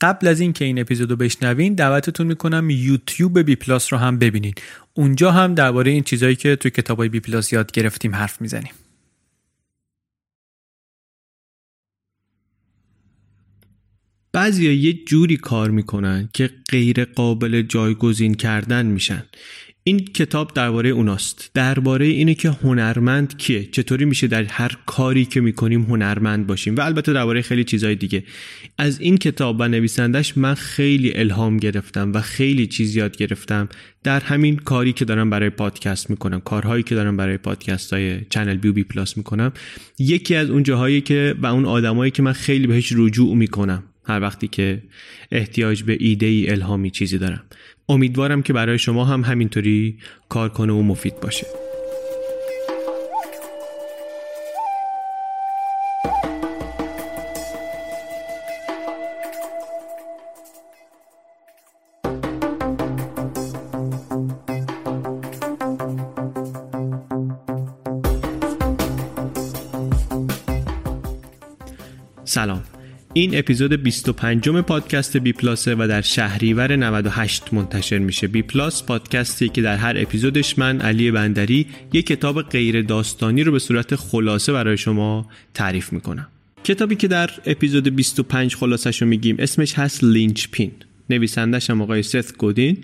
قبل از اینکه این اپیزودو بشنوین دعوتتون می‌کنم یوتیوب بی‌پلاس رو هم ببینین. اونجا هم درباره این چیزایی که توی کتابای بی‌پلاس یاد گرفتیم حرف می‌زنیم. بعضیا یه جوری کار می‌کنن که غیر قابل جایگزین کردن میشن. این کتاب درباره اوناست. درباره اینه که هنرمند کیه؟ چطوری میشه در هر کاری که می‌کنیم هنرمند باشیم؟ و البته درباره خیلی چیزهای دیگه. از این کتاب و نویسندش من خیلی الهام گرفتم و خیلی چیز یاد گرفتم در همین کاری که دارم برای پادکست می‌کنم. کارهایی که دارم برای پادکست های چنل‌بی و بی‌پلاس می‌کنم. یکی از اون جاهایی که و اون آدمایی که من خیلی بهش رجوع می‌کنم. هر وقتی که احتیاج به ایده ای الهامی چیزی دارم. امیدوارم که برای شما هم همینطوری کار کنه و مفید باشه. این اپیزود 25 م پادکست بی پلاسه و در شهریور 98 منتشر میشه. بی پلاس پادکستی که در هر اپیزودش من علی بندری یک کتاب غیر داستانی رو به صورت خلاصه برای شما تعریف می‌کنم. کتابی که در اپیزود 25 خلاصش رو میگیم اسمش هست Linchpin نویسندش آقای ست گودین.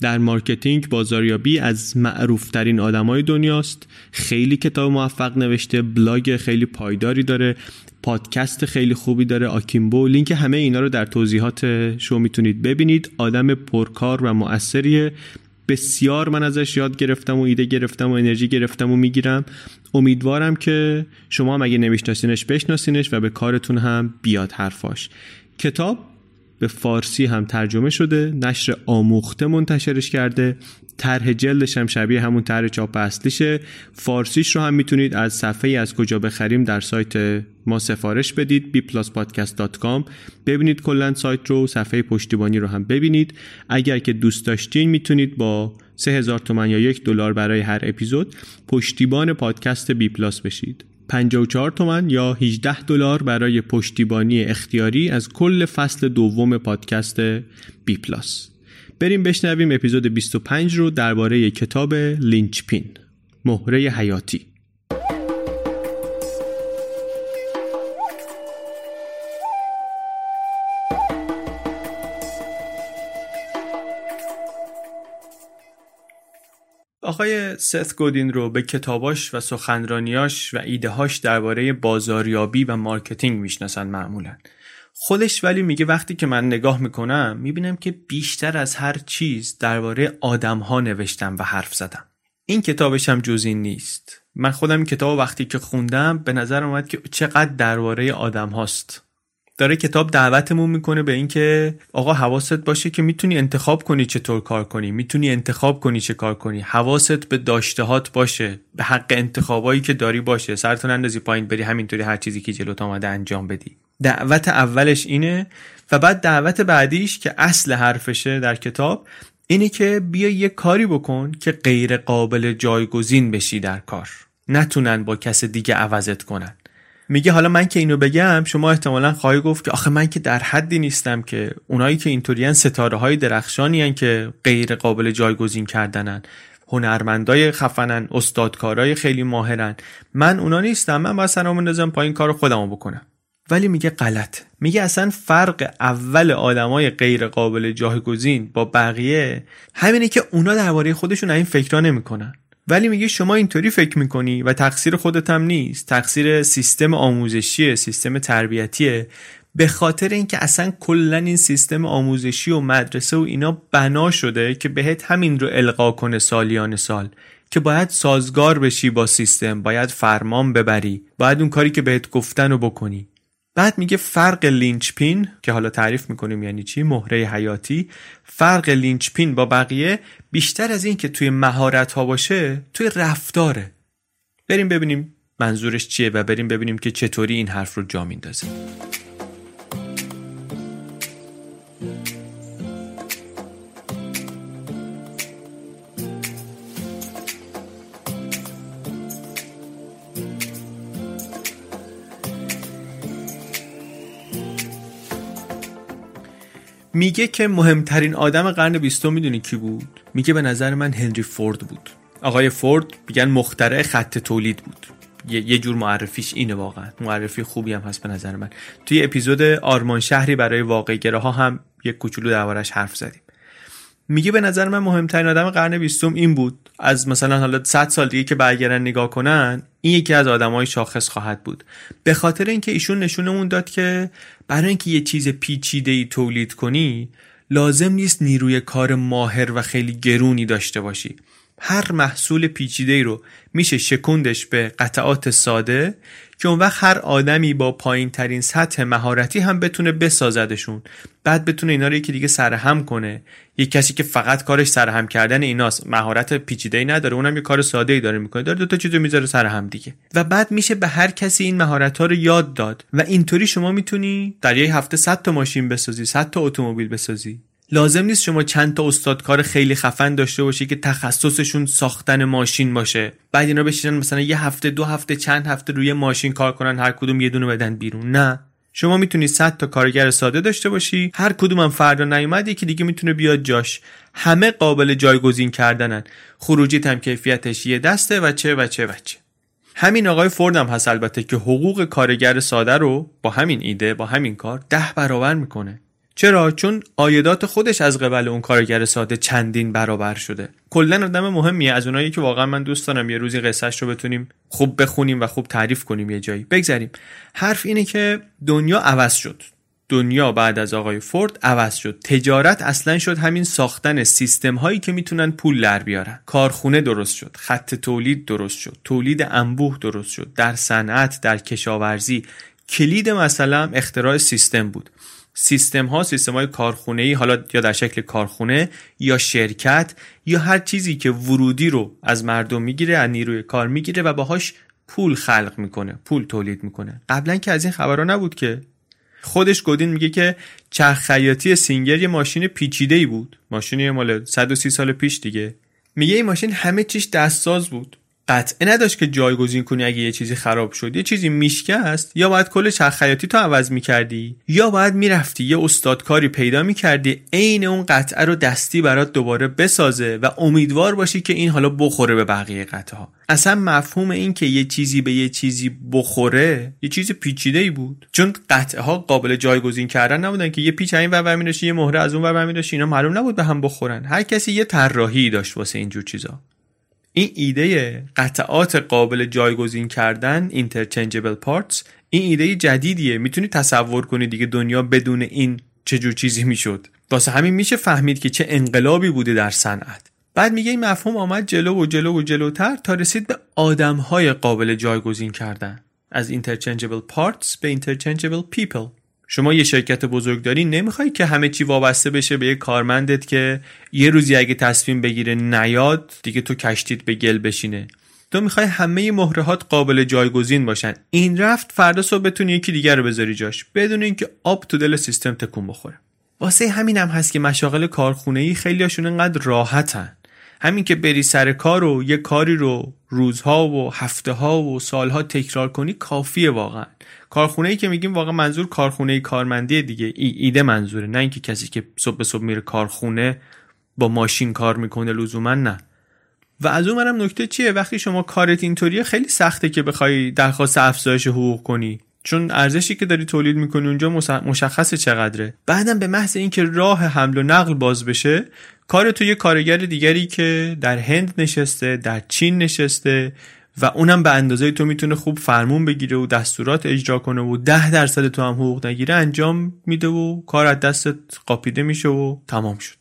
در marketing بازاریابی از معروفترین آدمای دنیاست. خیلی کتاب موفق نوشته بلاگ خیلی پایداری داره پادکست خیلی خوبی داره آکیمبو. لینک همه اینا رو در توضیحات شو می‌تونید ببینید. آدم پرکار و مؤثریه. بسیار من ازش یاد گرفتم و ایده گرفتم و انرژی گرفتم و می‌گیرم. امیدوارم که شما هم اگه نمیشناسینش بشناسینش و به کارتون هم بیاد حرفاش. کتاب به فارسی هم ترجمه شده نشر آموخته منتشرش کرده طرح جلدش هم شبیه همون طرح چاپ اصلیشه. فارسیش رو هم می‌تونید از صفحه از کجا بخریم در سایت ما سفارش بدید bpluspodcast.com ببینید کلا سایت رو صفحه پشتیبانی رو هم ببینید. اگر که دوست داشتین می‌تونید با 3000 تومن یا یک دلار برای هر اپیزود پشتیبان پادکست بی پلاس بشید. 54 تومن یا 18 دلار برای پشتیبانی اختیاری از کل فصل دوم پادکست بی پلاس. بریم بشنویم اپیزود 25 رو درباره کتاب Linchpin مهره حیاتی. آقای ست گودین رو به کتاباش و سخنرانیاش و ایدههاش درباره بازاریابی و marketing می‌شناسن معمولا. خودش ولی میگه وقتی که من نگاه می‌کنم می‌بینم که بیشتر از هر چیز درباره آدمها نوشتم و حرف زدم. این کتابش هم جز این نیست. من خودم کتاب وقتی که خوندم به نظر اومد که چقدر درباره آدم هاست داره کتاب دعوتمون می‌کنه به اینکه آقا حواست باشه که می‌تونی انتخاب کنی چطور کار کنی می‌تونی انتخاب کنی چه کار کنی. حواست به داشتهات باشه به حق انتخابایی که داری باشه. سرتون اندازی پایین بری همینطوری هر چیزی که جلوت آمده انجام بدی. دعوت اولش اینه و بعد دعوت بعدیش که اصل حرفشه در کتاب اینه که بیا یه کاری بکن که غیر قابل جایگزین بشی در کار. نتونن با کس دیگه عوضت کنن. میگه حالا من که اینو بگم شما احتمالا خواهی گفت که آخه من که در حدی نیستم که اونایی که اینطوریان ستاره های درخشانی هن که غیر قابل جایگزین کردنن هنرمندای خفنن استادکارای خیلی ماهرن من اونا نیستم من باید سرمو بندازم پایین کار خودمو بکنم. ولی میگه غلط. میگه اصلا فرق اول آدمای غیر قابل جایگزین با بقیه همینه که اونا درباره خودشون این فکرا نمی‌کنن. ولی میگه شما اینطوری فکر می‌کنی و تقصیر خودت هم نیست. تقصیر سیستم آموزشی سیستم تربیتیه. به خاطر اینکه اصلا کلا این سیستم آموزشی و مدرسه و اینا بنا شده که بهت همین رو القا کنه سالیان سال که باید سازگار بشی با سیستم باید فرمان ببری باید اون کاری که بهت گفتن رو بکنی. بعد میگه فرق لینچ پین که حالا تعریف می‌کنیم یعنی چی؟ مهره حیاتی. فرق لینچ پین با بقیه بیشتر از این که توی مهارت ها باشه توی رفتاره. بریم ببینیم منظورش چیه و بریم ببینیم که چطوری این حرف رو جا میندازه. میگه که مهمترین آدم قرن بیستم می‌دونی کی بود؟ میگه به نظر من هنری فورد بود. آقای فورد میگن مخترع خط تولید بود. یه جور معرفیش اینه واقعا. معرفی خوبی هم هست به نظر من. توی اپیزود آرمان شهری برای واقع ها هم یک کوچولو دربارش حرف زدیم. میگه به نظر من مهمترین آدم قرن بیستم این بود. از مثلا حالا 100 سال دیگه که برگردن نگاه کنن این یکی از آدمای شاخص خواهد بود. به خاطر اینکه ایشون نشونمون داد که برای اینکه یه چیز پیچیده ای تولید کنی لازم نیست نیروی کار ماهر و خیلی گرونی داشته باشی. هر محصول پیچیده ای رو میشه شکوندش به قطعات ساده که اون وقت هر آدمی با پایین ترین سطح مهارتی هم بتونه بسازدشون. بعد بتونه اینا رو یکی دیگه سرهم کنه. یک کسی که فقط کارش سرهم کردن ایناست مهارت پیچیده ای نداره اونم یه کار ساده ای داره می‌کنه داره دو تا چیزو می‌ذاره سر هم دیگه. و بعد میشه به هر کسی این مهارت ها رو یاد داد. و اینطوری شما می‌تونی در یه هفته 100 تا ماشین بسازی 100 تا اتومبیل بسازی. لازم نیست شما چند تا استادکار خیلی خفن داشته باشی که تخصصشون ساختن ماشین باشه. بعد اینا بشینن مثلا یه هفته دو هفته چند هفته روی ماشین کار کنن هر کدوم یه دونه بدن بیرون. نه. شما می‌تونی 100 تا کارگر ساده داشته باشی. هر کدوم هم فردا نیومد یکی دیگه می‌تونه بیاد جاش. همه قابل جایگزین کردنن. خروجی هم کیفیتش یه دسته و چه و چه و چه. همین آقای فورد هم هست البته که حقوق کارگر ساده رو با همین ایده با همین کار ده برابر می‌کنه. چرا؟ چون آیدات خودش از قبل اون کارگر ساده چندین برابر شده. کلا آدم مهمیه. از اونایی که واقعا من دوست دارم یه روزی قصهش رو بتونیم خوب بخونیم و خوب تعریف کنیم یه جایی. بگذریم حرف اینه که دنیا عوض شد. دنیا بعد از آقای فورد عوض شد. تجارت اصلا شد همین ساختن سیستم هایی که می‌تونن پول در بیارن. کارخونه درست شد. خط تولید درست شد. تولید انبوه درست شد. در صنعت در کشاورزی. کلید مثلا اختراع سیستم بود. سیستم ها سیستم های کارخونه ای حالا یا در شکل کارخونه یا شرکت یا هر چیزی که ورودی رو از مردم می‌گیره از نیروی کار می‌گیره و باهاش پول خلق می‌کنه پول تولید می‌کنه. قبلا که از این خبرها نبود که خودش گودین میگه که چرخ خیاطی سینگر یه ماشین پیچیده ای بود ماشینی مال 130 سال پیش دیگه. میگه این ماشین همه چیش دستساز بود. قطعه نداشت که جایگزین کنی اگه یه چیزی خراب شد. یه چیزی میشکست یا باید کل چرخ خیاطی تو عوض می‌کردی. یا باید می‌رفتی یه استادکاری پیدا می‌کردی. عین اون قطعه رو دستی برات دوباره بسازه و امیدوار باشی که این حالا بخوره به بقیه قطعه ها اصلا مفهوم این که یه چیزی به یه چیزی بخوره یه چیز پیچیده ای بود. چون قطعه ها قابل جایگزین کردن نبودن که یه پیچ این ور یه مهره از اون ور اینا معلوم نبود به هم بخورن. هر کسی یه طراحی داشت واسه اینجور چیزا. این ایده قطعات قابل جایگزین کردن interchangeable parts این ایده جدیدیه. می‌تونی تصور کنی دیگه دنیا بدون این چجور چیزی می‌شد. واسه همین میشه فهمید که چه انقلابی بوده در صنعت. بعد میگه این مفهوم آمد جلو و جلو و جلوتر تا رسید به آدمهای قابل جایگزین کردن. از interchangeable parts به interchangeable people. شما یه شرکت بزرگداری نمی‌خوای که همه چی وابسته بشه به یه کارمندت که یه روزی اگه تصمیم بگیره نیاد دیگه تو کشتید به گل بشینه. تو می‌خوای همه مهرهات قابل جایگزین باشن. این رفت فردا صبح بتونی یکی دیگر رو بذاری جاش بدون اینکه آب تو دل سیستم تکون بخوره. واسه همین هم هست که مشاغل کارخونه ای خیلی هاشون انقدر راحتن. همین که بری سر کار و یه کاری رو روزها و هفته ها و سالها تکرار کنی کافیه واقعا. کارخونه ای که میگیم واقعا منظور کارخونه ای کارمندی دیگه. ای ایده منظوره. نه اینکه کسی که صبح به صبح میره کارخونه با ماشین کار می‌کنه لزوما نه. و از اون منم نکته چیه؟ وقتی شما کارت اینطوریه خیلی سخته که بخوای درخواست افزایش حقوق کنی. چون ارزشی که داری تولید می‌کنی اونجا مشخص چقدره. بعدم به محض اینکه راه حمل و نقل باز بشه کار تو یه کارگر دیگری که در هند نشسته در چین نشسته و اونم به اندازه تو می‌تونه خوب فرمون بگیره و دستورات اجرا کنه و ده درصد تو هم حقوق نگیره انجام میده و کار از دستت قاپیده میشه و تمام شد.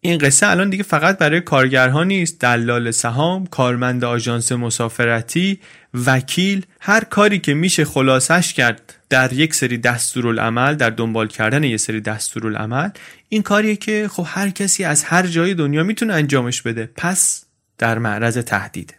این قصه الان دیگه فقط برای کارگرها نیست دلال سهام کارمند آژانس مسافرتی وکیل هر کاری که میشه خلاصش کرد در یک سری دستورالعمل در دنبال کردن یک سری دستورالعمل این کاریه که خب هر کسی از هر جای دنیا می‌تونه انجامش بده. پس در معرض تهدیده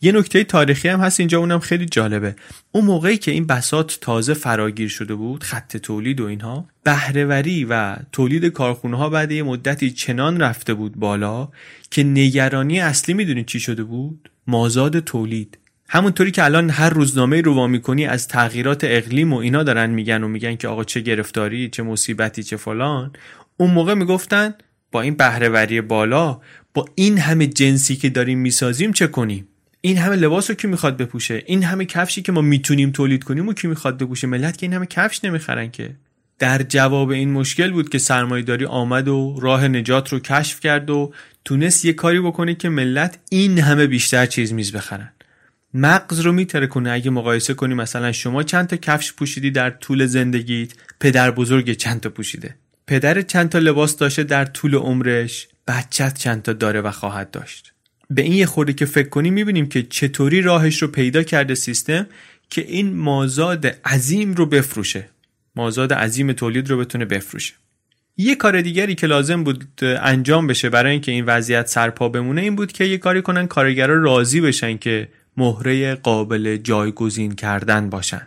یه نکته تاریخی هم هست اینجا اونم خیلی جالبه. اون موقعی که این بسات تازه فراگیر شده بود خط تولید و اینها بهرهوری و تولید کارخونه ها بعد یه مدتی چنان رفته بود بالا که نگرانی اصلی می‌دونید چی شده بود؟ مازاد تولید. همونطوری که الان هر روزنامه رو وا می‌کنی از تغییرات اقلیم و اینا دارن میگن و میگن که آقا چه گرفتاری چه مصیبتی چه فلان. اون موقع می‌گفتن با این بهرهوری بالا با این همه جنسی که داریم می‌سازیم چه کنیم؟ این همه لباس رو کی می‌خواد بپوشه؟ این همه کفشی که ما می‌تونیم تولید کنیم و کی می‌خواد بپوشه؟ ملت که این همه کفش نمی‌خرن که. در جواب این مشکل بود که سرمایهداری آمد و راه نجات رو کشف کرد و تونست یه کاری بکنه که ملت این همه بیشتر چیز میز بخرن. مغز رو میتره کنه اگه مقایسه کنی مثلا شما چند تا کفش پوشیدی در طول زندگیت پدر بزرگ چند تا پوشیده؟ پدر چند تا لباس داشته در طول عمرش بچت چند تا داره و خواهد داشت. به این یه خورده که فکر کنیم می‌بینیم که چطوری راهش رو پیدا کرده سیستم که این مازاد عظیم رو بفروشه. مازاد عظیم تولید رو بتونه بفروشه. یه کار دیگری که لازم بود انجام بشه برای اینکه این وضعیت سرپا بمونه این بود که یه کاری کنن کارگرا راضی بشن که مهره قابل جایگزین کردن باشن.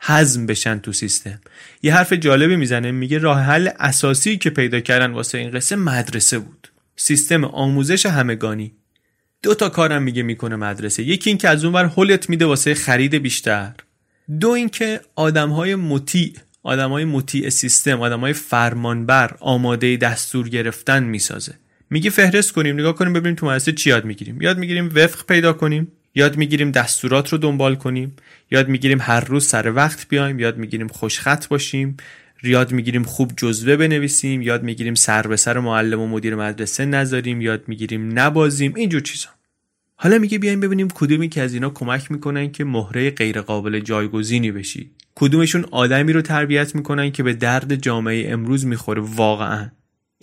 حزم بشن تو سیستم. یه حرف جالبی می‌زنه میگه راه حل اساسی که پیدا کردن واسه این قصه مدرسه بود. سیستم آموزش همگانی. دو تا کارم میگه می‌کنه مدرسه. یکی اینکه از اونور هولت میده واسه خرید بیشتر. دو اینکه آدمهای مطیع آدمهای مطیع سیستم آدمهای فرمانبر آماده دستور گرفتن می‌سازه. میگه فهرست کنیم نگاه کنیم ببینیم تو مدرسه چی یاد می‌گیریم. یاد می‌گیریم وفق پیدا کنیم. یاد می‌گیریم دستورات رو دنبال کنیم. یاد می‌گیریم هر روز سر وقت بیایم. یاد می‌گیریم خوشخط باشیم. یاد می‌گیریم خوب جزوه بنویسیم. یاد می‌گیریم سر به سر معلم و مدیر مدرسه نذاریم. یاد می‌گیریم نبازیم. اینجور چیزا. حالا میگه بیایم ببینیم کدومی که از اینا کمک می‌کنن که مهره غیر قابل جایگزینی بشی. کدومشون آدمی رو تربیت می‌کنن که به درد جامعه امروز می‌خوره. واقعا.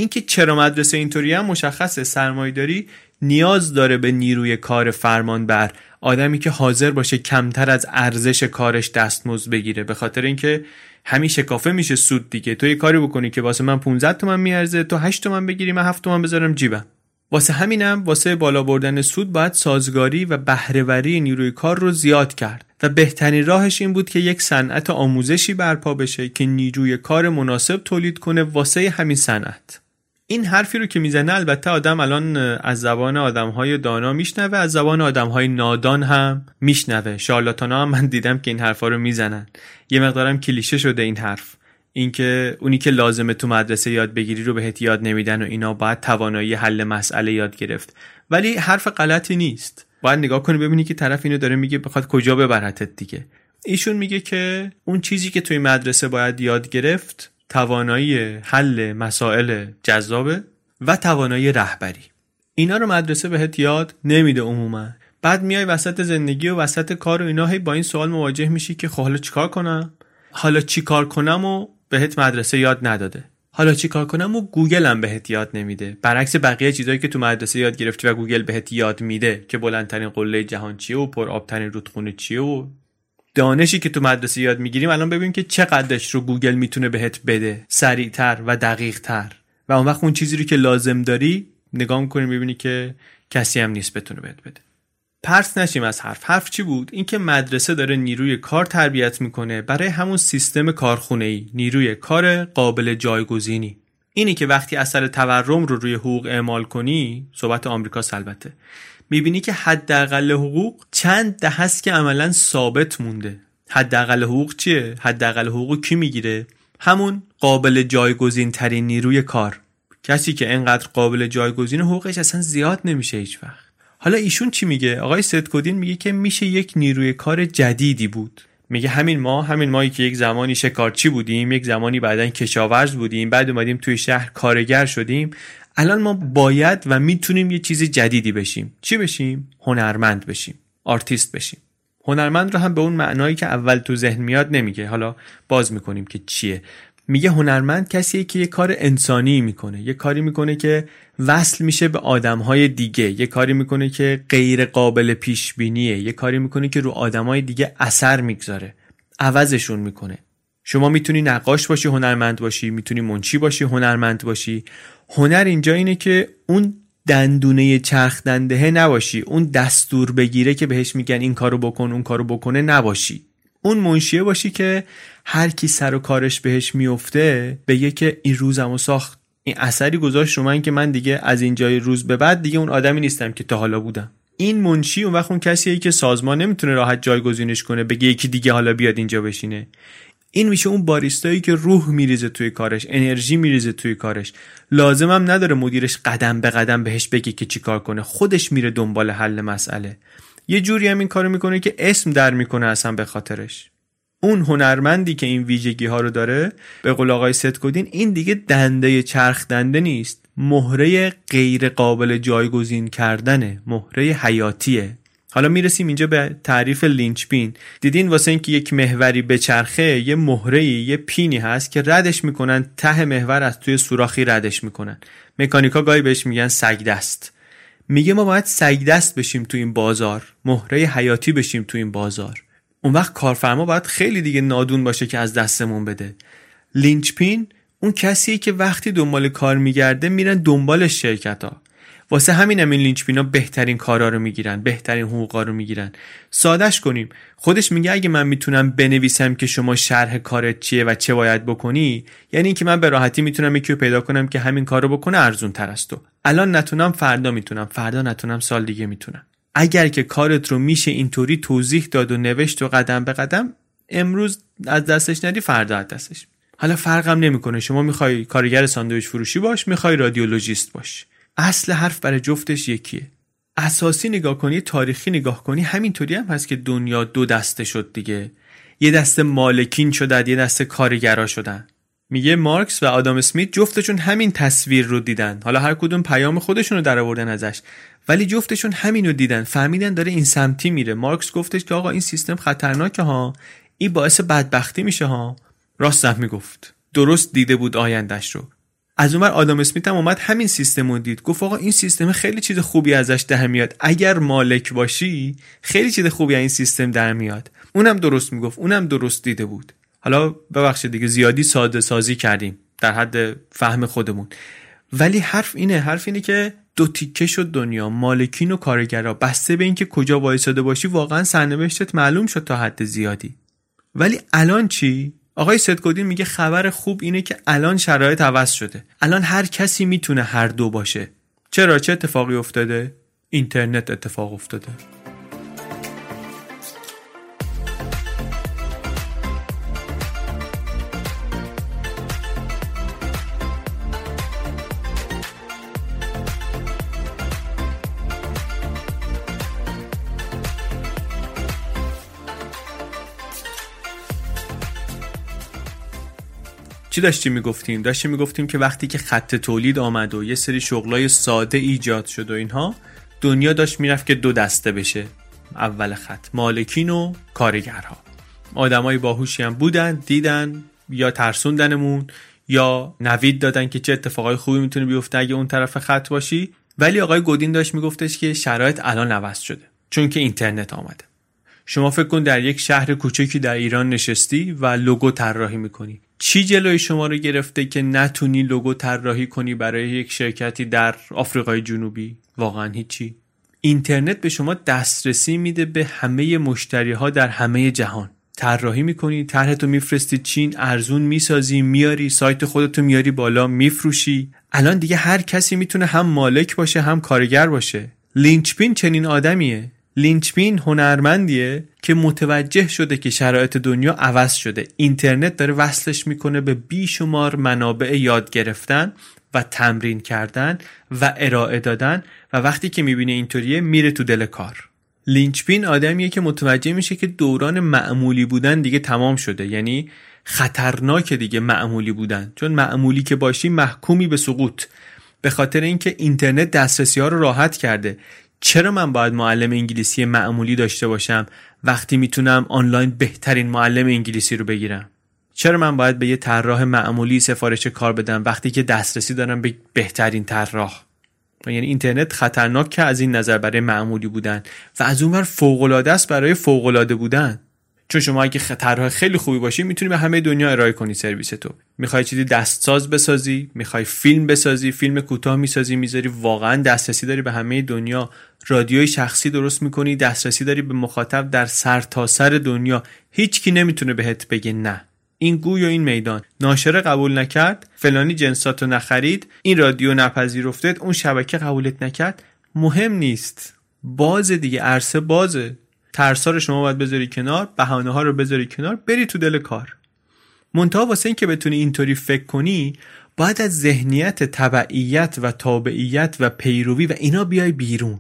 اینکه چرا مدرسه اینطوری هم مشخصه. سرمایهداری نیاز داره به نیروی کار فرمان بر. آدمی که حاضر باشه کمتر از ارزش کارش دستمزد بگیره. به خاطر اینکه همین شکافه میشه سود دیگه. تو یه کاری بکنی که واسه من 15 تومن میارزه تو 8 تومن بگیری من 7 تومن بذارم جیبم. واسه همینم واسه بالا بردن سود باید سازگاری و بهرهوری نیروی کار رو زیاد کرد. و بهترین راهش این بود که یک صنعت آموزشی برپا بشه که نیروی کار مناسب تولید کنه واسه همین صنعت. این حرفی رو که می‌زنه البته آدم الان از زبان آدمهای دانا میشنوه از زبان آدمهای نادان هم میشنوه. شارلاتانا هم من دیدم که این حرفا رو می‌زنن. یه مقدارم کلیشه شده این حرف. اینکه اونی که لازمه تو مدرسه یاد بگیری رو بهت یاد نمیدن و اینا باید توانایی حل مسئله یاد گرفت. ولی حرف غلطی نیست. باید نگاه کنی ببینی که طرف اینو داره میگه بخواد کجا ببرتت دیگه. ایشون میگه که اون چیزی که توی مدرسه باید یاد گرفت توانایی حل مسائل جذابه و توانایی رهبری. اینا رو مدرسه بهت یاد نمیده عموما. بعد میای وسط زندگی و وسط کار و اینا هی با این سوال مواجه میشی که خب حالا چیکار کنم؟ حالا چیکار کنم و بهت مدرسه یاد نداده. حالا چیکار کنم و گوگل هم بهت یاد نمیده. برعکس بقیه چیزایی که تو مدرسه یاد گرفتی و گوگل بهت یاد میده که بلندترین قله جهان چیه و پر آبترین رودخونه چیه و دانشی که تو مدرسه یاد می‌گیریم الان ببینیم که چقدرش رو گوگل می‌تونه بهت بده. سریعتر و دقیقتر. و اون وقت اون چیزی رو که لازم داری نگاه می‌کنیم ببینی که کسی هم نیست بتونه بهت بده. پرت نشیم از حرف. حرف چی بود؟ اینکه مدرسه داره نیروی کار تربیت می‌کنه برای همون سیستم کارخونه ای نیروی کار قابل جایگزینی. اینی که وقتی اثر تورم رو روی حقوق اعمال کنی صحبت آمریکا البته. می‌بینی که حداقل حقوق چند ده هست که عملا ثابت مونده. حداقل حقوق چیه؟ حداقل حقوق کی می‌گیره؟ همون قابل جایگزین ترین نیروی کار. کسی که انقدر قابل جایگزین حقوقش اصلا زیاد نمیشه هیچ وقت. حالا ایشون چی میگه؟ آقای ستکودین میگه که میشه یک نیروی کار جدیدی بود. میگه همین ما همین مایی که یک زمانی شکارچی بودیم یک زمانی بعدا کشاورز بودیم بعد اومدیم توی شهر کارگر شدیم. الان ما باید و می‌تونیم یه چیز جدیدی بشیم. چی بشیم؟ هنرمند بشیم. آرتیست بشیم. هنرمند رو هم به اون معنایی که اول تو ذهن میاد نمیگه. حالا باز می‌کنیم که چیه. میگه هنرمند کسیه که یه کار انسانی می‌کنه. یه کاری می‌کنه که وصل میشه به آدمهای دیگه. یه کاری می‌کنه که غیر قابل پیش بینیه یه کاری می‌کنه که رو آدمهای دیگه اثر می‌گذاره. عوضشون می‌کنه. شما می‌تونی نقاش باشی هنرمند باشی. می‌تونی منشی باشی هنرمند باشی. هنر اینجا اینه که اون دندونه چرخ دندهه نباشی. اون دستور بگیره که بهش میگن این کارو بکن اون کارو بکنه نباشی. اون منشیه باشی که هر کی سر و کارش بهش میفته بگه که این روزمو ساخت. این اثری گذاشت رو من که من دیگه از اینجای روز به بعد دیگه اون آدمی نیستم که تا حالا بودم. این منشی اون وقت اون کسیه که سازمان نمی‌تونه راحت جایگزینش کنه بگه یکی دیگه حالا بیاد اینجا بشینه. این میشه اون باریستایی که روح میریزه توی کارش انرژی میریزه توی کارش. لازمم نداره مدیرش قدم به قدم بهش بگه که چیکار کنه. خودش میره دنبال حل مسئله. یه جوری هم این کارو می‌کنه که اسم در می‌کنه اصلا به خاطرش. اون هنرمندی که این ویژگی ها رو داره به قول آقای ستکودین این دیگه دنده چرخ دنده نیست. مهره غیر قابل جایگزین کردنه. مهره حیاتیه. حالا می‌رسیم اینجا به تعریف لینچ پین دیدین واسه اینکه یک محوری به چرخه یه مهره یه پینی هست که ردش می‌کنن ته محور از توی سوراخی ردش می‌کنن. مکانیکا گاهی بهش میگن سگ دست میگه ما باید سگ دست بشیم تو این بازار مهره حیاتی بشیم تو این بازار. اون وقت کارفرما باید خیلی دیگه نادون باشه که از دستمون بده. لینچ پین اون کسیه که وقتی دنبال کار میگرده میرن دنبال شرکت ها واسه همین هم این Linchpin ا بهترین کارا رو می‌گیرن بهترین حقوقا رو می‌گیرن. سادش کنیم. خودش میگه اگه من می‌تونم بنویسم که شما شرح کارت چیه و چه باید بکنی یعنی اینکه من به راحتی می‌تونم یکی رو پیدا کنم که همین کار رو بکنه ارزون تر از تو. الان نتونم فردا می‌تونم. فردا نتونم سال دیگه می‌تونم. اگر که کارت رو میشه اینطوری توضیح داد و نوشت و قدم به قدم امروز از دستش ندی فردا از دستش. حالا فرقم نمی‌کنه. شما می‌خوای کارگر ساندویچ فروشی باش می‌خوای رادیولوژیست باش. اصل حرف برای جفتش یکیه. اساسی نگاه کنی تاریخی نگاه کنی همینطوری هم هست که دنیا دو دسته شد دیگه. یه دسته مالکین شدن یه دسته کارگرا شدن. میگه مارکس و آدام اسمیت جفتشون همین تصویر رو دیدن. حالا هر کدوم پیام خودشون رو درآوردن ازش. ولی جفتشون همین رو دیدن. فهمیدن داره این سمتی میره. مارکس گفتش که آقا این سیستم خطرناکه ها. این باعث بدبختی میشه ها. راست هم می‌گفت درست دیده بود آیندهش رو. از اونور آدم اسمیت هم اومد همین سیستم رو دید. گفت آقا این سیستم خیلی چیز خوبی ازش در میاد. اگر مالک باشی خیلی چیز خوبی از این سیستم در میاد. اونم درست می‌گفت. اونم درست دیده بود. حالا ببخشید دیگه زیادی ساده سازی کردیم در حد فهم خودمون. ولی حرف اینه حرف اینه که دو تیکه شد دنیا. مالکین و کارگرا. بسته به اینکه کجا وایساده باشی واقعا سرنوشتت معلوم شد تا حد زیادی. ولی الان چی؟ آقای سدکودین میگه خبر خوب اینه که الان شرایط عوض شده. الان هر کسی می‌تونه هر دو باشه. چرا؟ چه اتفاقی افتاده؟ اینترنت اتفاق افتاده. چی داشتیم می‌گفتیم؟ داشتیم می‌گفتیم که وقتی که خط تولید آمد و یه سری شغلای ساده ایجاد شد و اینها دنیا داشت می‌رفت که دو دسته بشه. اول خط مالکین و کارگرها. آدمای باهوشی هم بودن دیدن یا ترسوندنمون یا نوید دادن که چه اتفاقای خوبی می‌تونه بیفته اگه اون طرف خط باشی. ولی آقای گودین داشت میگفتش که شرایط الان عوض شده چون که اینترنت آمده. شما فکر کن در یک شهر کوچکی در ایران نشستی و لوگو طراحی می‌کنی. چی جلوی شما رو گرفته که نتونی لوگو طراحی کنی برای یک شرکتی در آفریقای جنوبی؟ واقعا هیچی. اینترنت به شما دسترسی میده به همه مشتری ها در همه جهان. طراحی می‌کنی طرحتو میفرستی چین ارزون می‌سازی میاری سایت خودتو میاری بالا میفروشی. الان دیگه هر کسی می‌تونه هم مالک باشه هم کارگر باشه. لینچپین چنین آدمیه. لینچپین هنرمندیه که متوجه شده که شرایط دنیا عوض شده. اینترنت داره وصلش می‌کنه به بیشمار منابع یاد گرفتن و تمرین کردن و ارائه دادن و وقتی که می‌بینه اینطوریه میره تو دل کار. لینچپین آدمیه که متوجه میشه که دوران معمولی بودن دیگه تمام شده. یعنی خطرناک دیگه معمولی بودن. چون معمولی که باشی محکومی به سقوط. به خاطر اینکه اینترنت دسترسی ها رو راحت کرده. چرا من باید معلم انگلیسی معمولی داشته باشم وقتی می‌تونم آنلاین بهترین معلم انگلیسی رو بگیرم؟ چرا من باید به یه طراح معمولی سفارش کار بدم وقتی که دسترسی دارم به بهترین طراح؟ یعنی اینترنت خطرناک که از این نظر برای معمولی بودن و از اون فوق العاده است برای فوق العاده بودن. چون شما اگه طرح خیلی خوبی باشی می‌تونی به همه دنیا ارائه کنی سرویس تو. می‌خوای چیزی دستساز بسازی می‌خوای فیلم بسازی فیلم کوتاه می‌سازی می‌ذاری واقعا دسترسی داری به همه دنیا. رادیوی شخصی درست می‌کنی دسترسی داری به مخاطب در سرتاسر سر دنیا. هیچکی نمی‌تونه بهت بگه نه. این گوی و این میدان. ناشره قبول نکرد فلانی جنساتو نخرید این رادیو نپذیرفتید اون شبکه قبولت نکرد. مهم نیست. باز دیگه عرصه بازه. ترسا رو شما باید بذاری کنار بهانه ها رو بذاری کنار بری تو دل کار. منتها واسه اینکه بتونی اینطوری فکر کنی باید از ذهنیت تبعیت و تابعیت و پیروی و اینا بیای بیرون.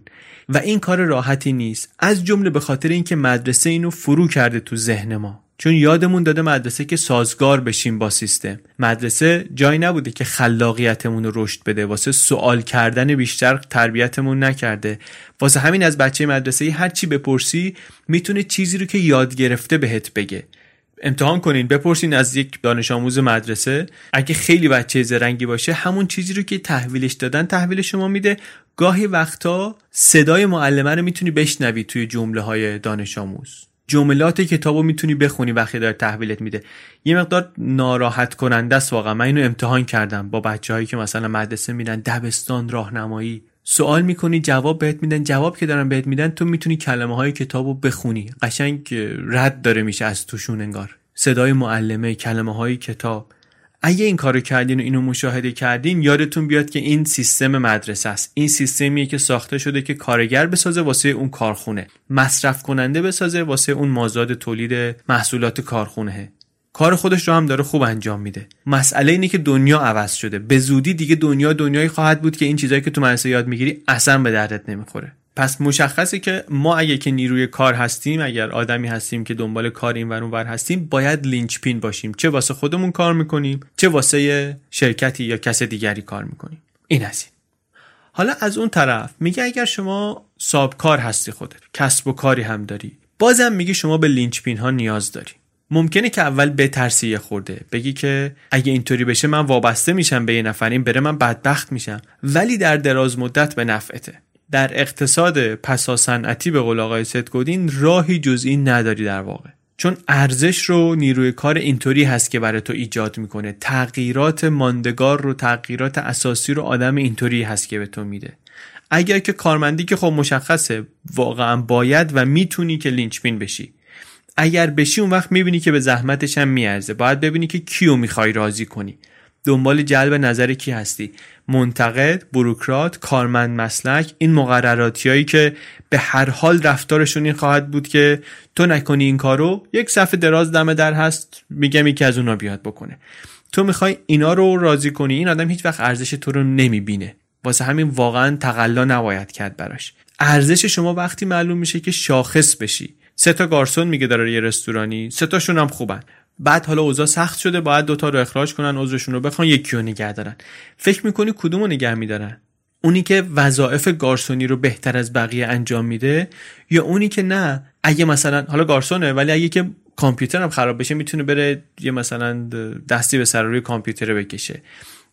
و این کار راحتی نیست. از جمله به خاطر اینکه مدرسه اینو فرو کرده تو ذهن ما. چون یادمون داده مدرسه که سازگار بشیم با سیستم. مدرسه جایی نبوده که خلاقیتمون رو رشد بده. واسه سوال کردن بیشتر تربیتمون نکرده. واسه همین از بچه مدرسه هر چی بپرسی می‌تونه چیزی رو که یاد گرفته بهت بگه. امتحان کنین بپرسین از یک دانش آموز مدرسه. اگه خیلی بچه زرنگی باشه همون چیزی رو که تحویلش دادن تحویل شما میده. گاهی وقتا صدای معلمه رو می‌تونی بشنوی توی جمله های دانش آموز. جملات کتاب رو می‌تونی بخونی وقتی داره تحویلت میده. یه مقدار ناراحت کننده است واقعا. من اینو امتحان کردم با بچه هایی که مثلا مدرسه میرن دبستان راهنمایی. سوال می‌کنی جواب بهت میدن. جواب که دارن بهت میدن تو می‌تونی کلمه های کتاب رو بخونی. قشنگ رد داره میشه از توشون انگار. صدای معلمه کلمه های کتاب. اگه این کارو کردین و اینو مشاهده کردین یادتون بیاد که این سیستم مدرسه است. این سیستمیه که ساخته شده که کارگر بسازه واسه اون کارخونه. مصرف کننده بسازه واسه اون مازاد تولید محصولات کارخونه. کار خودش رو هم داره خوب انجام میده. مسئله اینه که دنیا عوض شده. به زودی دیگه دنیا دنیایی خواهد بود که این چیزایی که تو مدرسه یاد می‌گیری اصلا به دردت نمی‌خوره. پس مشخصه که ما اگه که نیروی کار هستیم اگر آدمی هستیم که دنبال کار این ور ور هستیم باید لینچ پین باشیم. چه واسه خودمون کار می‌کنیم چه واسه شرکتی یا کس دیگری کار می‌کنیم. این از این. حالا از اون طرف میگه اگر شما ساب کار هستی خودت کسب و کاری هم داری بازم میگه شما به لینچ پین ها نیاز داری. ممکنه که اول بترسی یه خورده بگی که اگه اینطوری بشه من وابسته میشم به یه نفر این بره من بدبخت میشم. ولی در دراز مدت به نفعته. در اقتصاد پسا صنعتی به قول آقای ستگودین راهی جز این نداری در واقع. چون ارزش رو نیروی کار اینطوری هست که برای تو ایجاد می‌کنه. تغییرات ماندگار رو تغییرات اساسی رو آدم اینطوری هست که به تو میده. اگر که کارمندی که خب مشخصه واقعا باید و می‌تونی که لینچپین بشی. اگر بشی اون وقت می‌بینی که به زحمتش هم میارزه. باید ببینی که کیو می‌خوای راضی کنی. دنبال جلب نظر کی هستی؟ منتقد بروکرات کارمند مسلک این مقرراتی که به هر حال رفتارشون این خواهد بود که تو نکنی این کارو یک صفحه دراز دم در هست میگم یکی از اونا بیاد بکنه. تو می‌خوای اینا رو راضی کنی این آدم هیچ وقت ارزش تو رو نمی‌بینه. واسه همین واقعا تقلا نباید کرد براش. ارزش شما وقتی معلوم میشه که شاخص بشی. سه تا گارسون میگه داره یه رستورانی سه تاشون هم خوبن. بعد حالا اوضاع سخت شده باید دوتا رو اخراج کنن عضوشون رو بخوان یکی رو نگه دارن. فکر می‌کنی کدوم رو نگه میدارن؟ اونی که وظایف گارسونی رو بهتر از بقیه انجام میده یا اونی که نه؟ اگه مثلا حالا گارسونه ولی اگه که کامپیوتر هم خراب بشه می‌تونه بره یه مثلا دستی به سر روی کامپیوتر بکشه.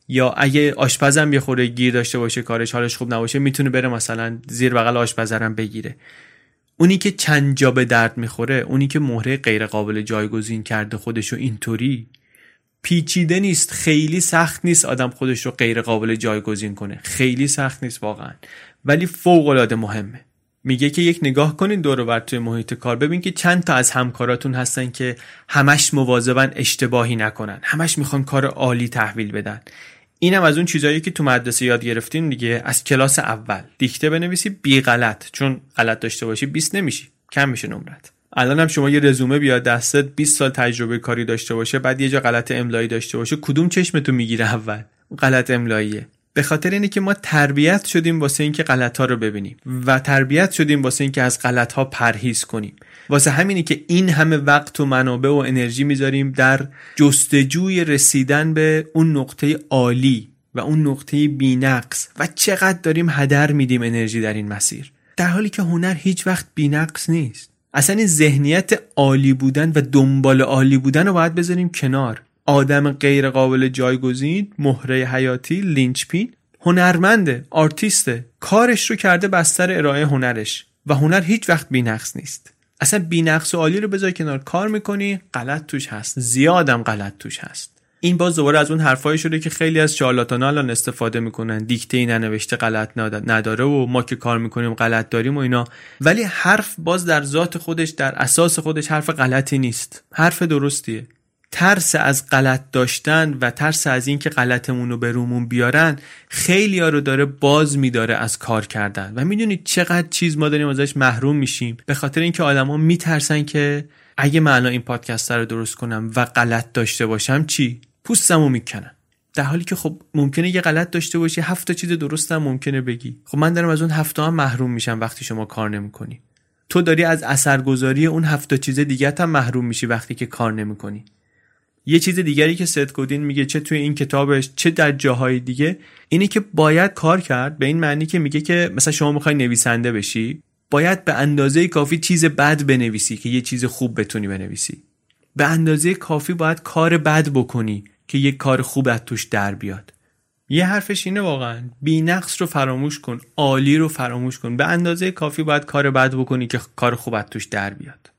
یا اگه آشپزم یه خورده گیر داشته باشه کارش حالش خوب نباشه می‌تونه بره مثلا زیر بغل آشپزرم بگیره. اونی که چند جا به درد می‌خوره اونی که مهره غیر قابل جایگزین کرده خودشو اینطوری پیچیده نیست خیلی سخت نیست آدم خودش رو غیر قابل جایگزین کنه. خیلی سخت نیست واقعا. ولی فوق العاده مهمه. میگه که یک نگاه کنین دور بر توی محیط کار ببین که چند تا از همکاراتون هستن که همش مواظبن اشتباهی نکنن. همش می‌خوان کار عالی تحویل بدن. اینم از اون چیزایی که تو مدرسه یاد گرفتین دیگه. از کلاس اول. دیکته بنویسی بی غلط. چون غلط داشته باشی 20 نمیشی. کم میشه نمرت. الان هم شما یه رزومه بیاد دستت 20 سال تجربه کاری داشته باشه بعد یه جا غلط املایی داشته باشه کدوم چشمتو می‌گیره اول؟ غلط املاییه. به خاطر اینه که ما تربیت شدیم واسه اینکه غلط ها رو ببینیم و تربیت شدیم واسه اینکه از غلط ها پرهیز کنیم. واسه همینی که این همه وقت و منابع و انرژی می‌ذاریم در جستجوی رسیدن به اون نقطه عالی و اون نقطه بینقص. و چقدر داریم هدر میدیم انرژی در این مسیر. در حالی که هنر هیچ وقت بینقص نیست. اصلا این ذهنیت عالی بودن و دنبال عالی بودن رو باید بذاریم کنار. آدم غیر قابل جایگزین مهره حیاتی لینچ پین هنرمنده آرتیسته. کارش رو کرده بستر ارائه هنرش. و هنر هیچ وقت بینقص نیست. اصلا بینقص و عالی رو بذار کنار. کار می‌کنی غلط توش هست. زیادم غلط توش هست. این باز دوباره از اون حرفایی شده که خیلی از شارلاتان الان استفاده می‌کنن. دیکته ای ننوشته غلط نداره و ما که کار می‌کنیم غلط داریم و اینا. ولی حرف باز در ذات خودش در اساس خودش حرف غلطی نیست. حرف درستیه. ترس از غلط داشتن و ترس از اینکه غلطمون رو به رومون بیارن خیلی ها رو داره باز میداره از کار کردن. و می‌دونید چقدر چیز ما داریم ازش محروم میشیم. به خاطر اینکه آدما میترسن که اگه من این پادکست رو درست کنم و غلط داشته باشم چی؟ پوستمو می‌کنن. در حالی که خب ممکنه یه غلط داشته باشی هفت چیز درستم ممکنه بگی. خب من دارم از اون هفته هم محروم میشم وقتی شما کار نمی‌کنی. تو داری از اثرگذاری اون هفت چیز دیگه هم محروم میشی وقتی که کار نمی‌کنی. یه چیز دیگری که ست کودین میگه چه توی این کتابش چه در جاهای دیگه اینه که باید کار کرد به این معنی که میگه که مثلا شما می‌خوای نویسنده بشی باید به اندازه کافی چیز بد بنویسی که یه چیز خوب بتونی بنویسی. به اندازه کافی باید کار بد بکنی که یه کار خوب از توش در بیاد. یه حرفش اینه واقعا بی نقص رو فراموش کن عالی رو فراموش کن. به اندازه کافی باید کار بد بکنی که کار خوب از توش در بیاد.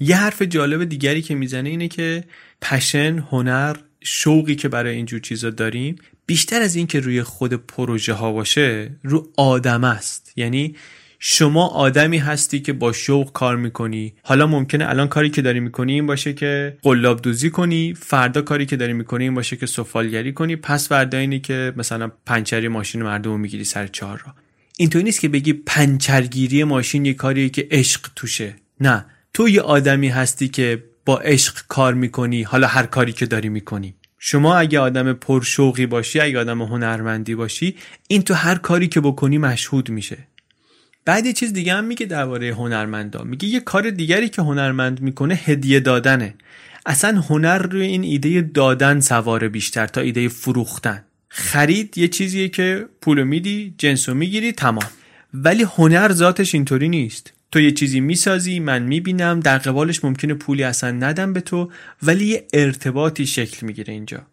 یه حرف جالب دیگری که می‌زنه اینه که پشن هنر شوقی که برای اینجور چیزا داریم بیشتر از این که روی خود پروژه ها باشه رو آدم است. یعنی شما آدمی هستی که با شوق کار می‌کنی. حالا ممکنه الان کاری که داری می‌کنی این باشه که قلاب دوزی کنی فردا کاری که داری می‌کنی این باشه که سفالگری کنی پس فردا اینی که مثلا پنچری ماشین مردم رو می‌گیری سر چهار را اینطوری نیست که بگی پنچرگیری ماشین یه کاریه که عشق توشه. نه. تو یه آدمی هستی که با عشق کار می‌کنی حالا هر کاری که داری می‌کنی. شما اگه آدم پرشوقی باشی اگه آدم هنرمندی باشی این تو هر کاری که بکنی مشهود میشه. بعد یه چیز دیگه هم میگه درباره هنرمندا. میگه یه کار دیگری که هنرمند می‌کنه هدیه دادنه. اصلا هنر روی این ایده دادن سوار بیشتر تا ایده فروختن. خرید یه چیزیه که پولو میدی جنسو می‌گیری تمام. ولی هنر ذاتش اینطوری نیست. تو یه چیزی می‌سازی من می‌بینم در قبالش ممکنه پولی اصلا ندم به تو ولی یه ارتباطی شکل می‌گیره اینجا.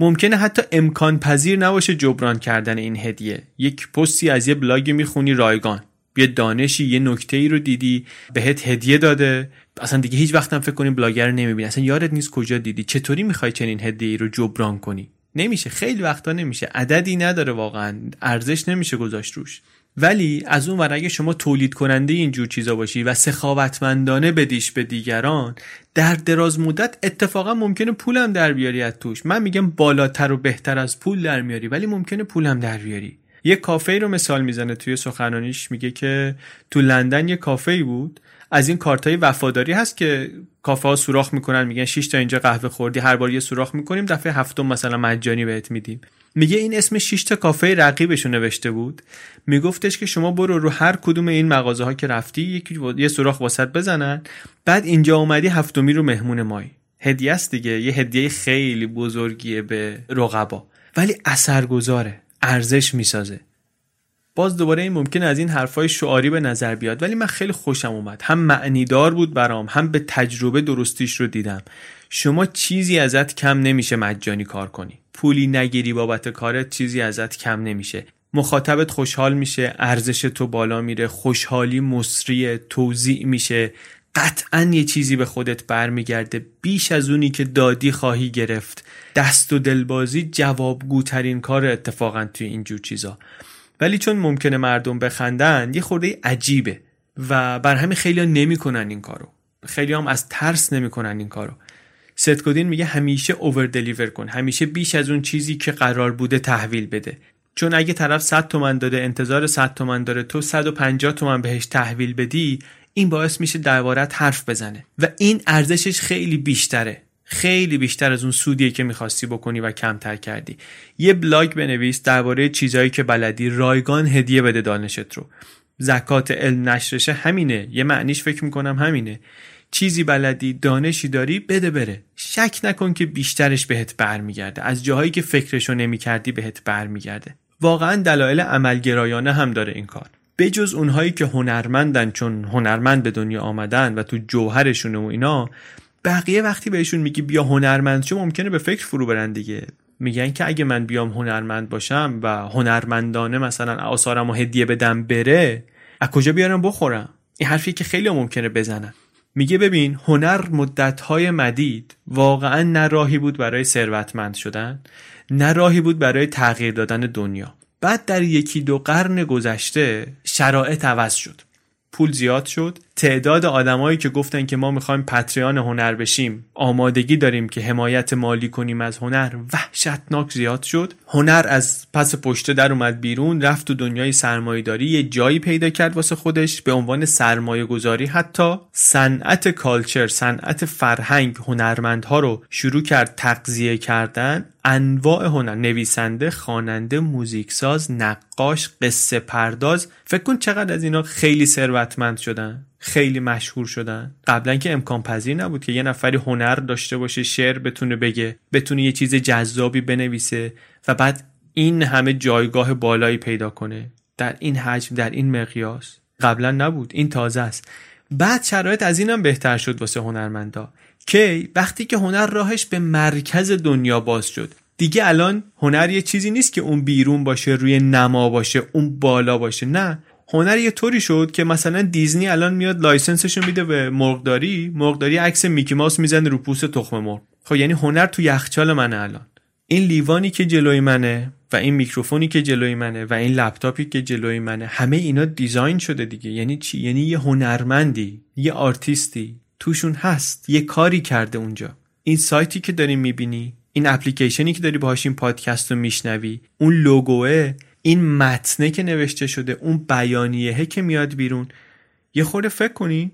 ممکنه حتی امکان پذیر نباشه جبران کردن این هدیه. یک پستی از یه بلاگی می‌خونی رایگان. یه دانشی یه نکته ای رو دیدی بهت هدیه داده. اصلا دیگه هیچ وقتم فکر کنی بلاگر رو نمی‌بینی. اصلا یادت نیست کجا دیدی. چطوری می‌خوای چنین هدیه ای رو جبران کنی؟ نمیشه. خیلی وقتا نمیشه. عددی نداره واقعا. ارزش نمیشه گذاشت روش. ولی از اون ور اگه شما تولید کننده اینجور چیزا باشی و سخاوتمندانه بدیش به دیگران در دراز مدت اتفاقا ممکنه پولم در بیاری از توش. من میگم بالاتر و بهتر از پول در میاری ولی ممکنه پولم در بیاری. یه کافه رو مثال می‌زنه توی سخنرانیش میگه که تو لندن یه کافه بود. از این کارت های وفاداری هست که کافه ها سوراخ می‌کنن میگن 6 تا اینجا قهوه خوردی هر بار یه سوراخ می‌کنیم دفعه هفتم مثلا مجانی بهت میدیم. میگه این اسم 6 تا کافه رقیبش نوشته بود. میگفتش که شما برو رو هر کدوم این مغازه ها که رفتی یکی یه سوراخ واسط بزنن. بعد اینجا اومدی هفتمی رو مهمون مایی هدیه است دیگه. یه هدیه خیلی بزرگیه به رقبا. ولی اثرگذاره. ارزش می‌سازه. باز دوباره این ممکن از این حرفای شعاری به نظر بیاد. ولی من خیلی خوشم اومد. هم معنیدار بود برام هم به تجربه درستیش رو دیدم. شما چیزی ازت کم نمیشه مجانی کار کنی. پولی نگیری بابت کارت چیزی ازت کم نمیشه. مخاطبت خوشحال میشه ارزش تو بالا میره خوشحالی مصری توضیع میشه. قطعا یه چیزی به خودت برمیگرده. بیش از اونی که دادی خواهی گرفت. دست و دلبازی جوابگوترین کار اتفاقا توی اینجور چیزا. ولی چون ممکنه مردم بخندن یه خورده عجیبه. و بر همین خیلی ها نمی‌کنن این کارو. خیلی هم از ترس نمی‌کنن این کارو. ستکودین میگه همیشه اوور دلیور کن. همیشه بیش از اون چیزی که قرار بوده تحویل بده. چون اگه طرف 100 تومن داده انتظار 100 تومن داره تو 150 تومن بهش تحویل بدی این باعث میشه دربارت حرف بزنه. و این ارزشش خیلی بیشتره. خیلی بیشتر از اون سودیه که می‌خواستی بکنی و کمتر کردی. یه بلاگ بنویس درباره چیزهایی که بلدی. رایگان هدیه بده دانشت رو. زکات علم نشرشه همینه. یه معنیش فکر می‌کنم همینه. چیزی بلدی دانشی داری بده بره. شک نکن که بیشترش بهت برمیگرده. از جاهایی که فکرشو نمی‌کردی بهت برمیگرده. واقعا دلایل عملگرایانه هم داره این کار. بجز اونهایی که هنرمندن چون هنرمند به دنیا آمدن و تو جوهرشونه و اینا بقیه وقتی بهشون میگی بیا هنرمند چه ممکنه به فکر فرو برن دیگه. میگن که اگه من بیام هنرمند باشم و هنرمندانه مثلا آثارم و هدیه بدم بره از کجا بیارم بخورم؟ این حرفی که خیلی ممکنه بزنن. میگه ببین هنر مدتهای مدید واقعا نه راهی بود برای ثروتمند شدن نه راهی بود برای تغییر دادن دنیا. بعد در یکی دو قرن گذشته شرایط عوض شد. پول زیاد شد. تعداد آدمایی که گفتن که ما می‌خوایم پتریان هنر بشیم آمادگی داریم که حمایت مالی کنیم از هنر وحشتناک زیاد شد. هنر از پس پشته در اومد بیرون رفت تو دنیای سرمایهداری یه جایی پیدا کرد واسه خودش به عنوان سرمایه گذاری حتی. صنعت کالچر صنعت فرهنگ هنرمندها رو شروع کرد تقضیه کردن. انواع هنر نویسنده خواننده موزیکساز نقاش قصه پرداز. فکر کن چقدر از اینا خیلی ثروتمند شدن خیلی مشهور شدن. قبلا که امکان پذیر نبود که یه نفری هنر داشته باشه شعر بتونه بگه بتونه یه چیز جذابی بنویسه و بعد این همه جایگاه بالایی پیدا کنه. در این حجم در این مقیاس. قبلا نبود این تازه است. بعد شرایط از اینم بهتر شد واسه هنرمندا. کی وقتی که هنر راهش به مرکز دنیا باز شد. دیگه الان هنر یه چیزی نیست که اون بیرون باشه روی نما باشه اون بالا باشه. نه. هنر یه طوری شد که مثلا دیزنی الان میاد license شو میده به مرغداری مرغداری عکس میکی ماوس می‌زنه رو پوست تخم مرغ. خب یعنی هنر تو یخچال منه الان. این لیوانی که جلوی منه و این میکروفونی که جلوی منه و این لپتاپی که جلوی منه همه اینا design شده دیگه. یعنی چی؟ یعنی یه هنرمندی یه آرتیستی. توشون هست. یه کاری کرده اونجا. این سایتی که داری می‌بینی این اپلیکیشنی که داری باهاش این پادکست رو میشنوی اون لوگوه این متنه که نوشته شده اون بیانیه که میاد بیرون. یه خورده فکر کنی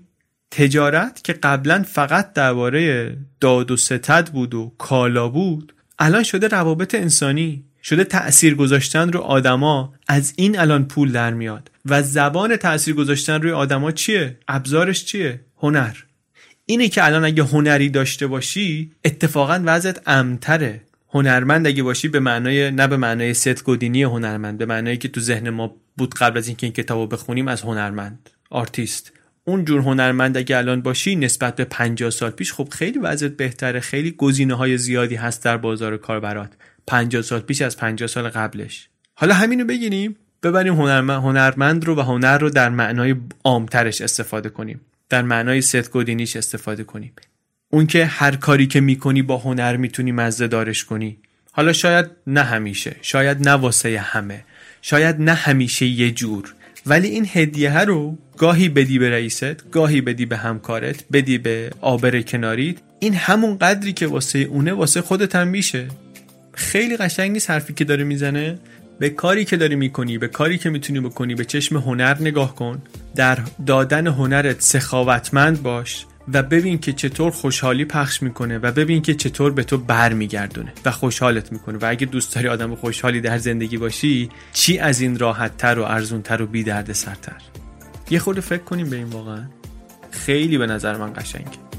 تجارت که قبلا فقط درباره داد و ستد بود و کالا بود الان شده روابط انسانی شده تأثیر گذاشتن رو آدما از این الان پول در میاد. و زبان تأثیر گذاشتن روی آدما چیه؟ ابزارش چیه؟ هنر. اینه که الان اگه هنری داشته باشی اتفاقا وضعت بهتره. هنرمند اگه باشی به معنای نه به معنای ست گودینی هنرمند به معنایی که تو ذهن ما بود قبل از اینکه این کتابو بخونیم از هنرمند آرتیست. اون جور هنرمند اگه الان باشی نسبت به 50 سال پیش خب خیلی وضعیت بهتره خیلی گزینه های زیادی هست در بازار کار برات 50 سال پیش از 50 سال قبلش. حالا همینو بگیریم ببریم هنرمند, هنرمند رو و هنر رو در معنای عامترش استفاده کنیم. در معنای ست گودینیش استفاده کنیم. اون که هر کاری که می‌کنی با هنر می‌تونی مزه دارش کنی. حالا شاید نه همیشه شاید نه واسه همه شاید نه همیشه یه جور. ولی این هدیه رو گاهی بدی به رئیست گاهی بدی به همکارت بدی به آبر کناریت. این همون قدری که واسه اونه واسه خودت هم میشه. خیلی قشنگ نیست حرفی که داره می‌زنه؟ به کاری که داری می‌کنی به کاری که می‌تونی بکنی به چشم هنر نگاه کن. در دادن هنرت سخاوتمند باش و ببین که چطور خوشحالی پخش می‌کنه و ببین که چطور به تو برمیگردونه و خوشحالت می‌کنه. و اگه دوست داری آدم خوشحالی در زندگی باشی چی از این راحت تر و ارزون تر و بی درد سرتر یه خورده فکر کنیم به این واقعا. خیلی به نظر من قشنگه.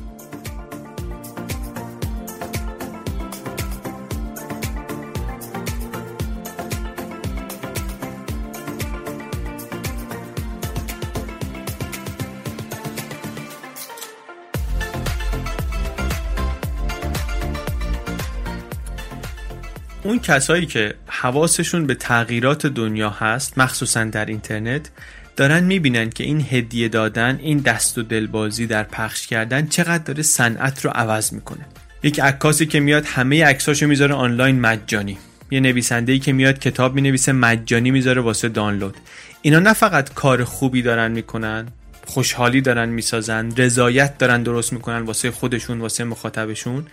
اون کسایی که حواسشون به تغییرات دنیا هست مخصوصا در اینترنت دارن می‌بینن که این هدیه دادن این دست و دلبازی در پخش کردن چقدر داره صنعت رو عوض می‌کنه. یک عکاسی که میاد همه عکساشو می‌ذاره آنلاین مجانی. یه نویسنده ای که میاد کتاب می‌نویسه مجانی می‌ذاره واسه دانلود. اینا نه فقط کار خوبی دارن می‌کنن خوشحالی دارن می‌سازن رضایت دارن درست می‌کنن واسه خودشون واسه مخاطبشون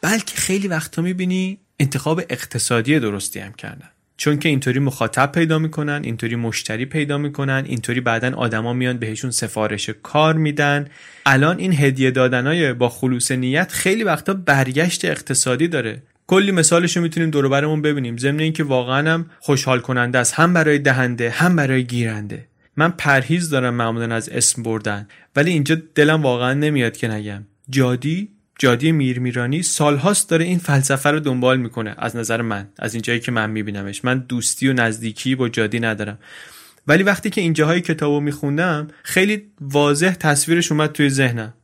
بلکه خیلی وقتا می‌بینی انتخاب اقتصادی درستی هم کردن. چون که اینطوری مخاطب پیدا می‌کنن اینطوری مشتری پیدا می‌کنن اینطوری بعدا آدما میان بهشون سفارش کار میدن. الان این هدیه دادنای با خلوص نیت خیلی وقتا برگشت اقتصادی داره. کلی مثالش رو می‌تونیم دور برمون ببینیم. ضمن اینکه واقعا هم خوشحال کننده است. هم برای دهنده هم برای گیرنده. من پرهیز دارم معمولا از اسم بردن. ولی اینجا دلم واقعا نمیاد که نگم. جادی جادی میرمیرانی سالهاست داره این فلسفه رو دنبال می‌کنه از نظر من از اینجایی که من میبینمش. من دوستی و نزدیکی با جادی ندارم. ولی وقتی که اینجاهای کتابو میخوندم خیلی واضح تصویرش اومد توی ذهنم.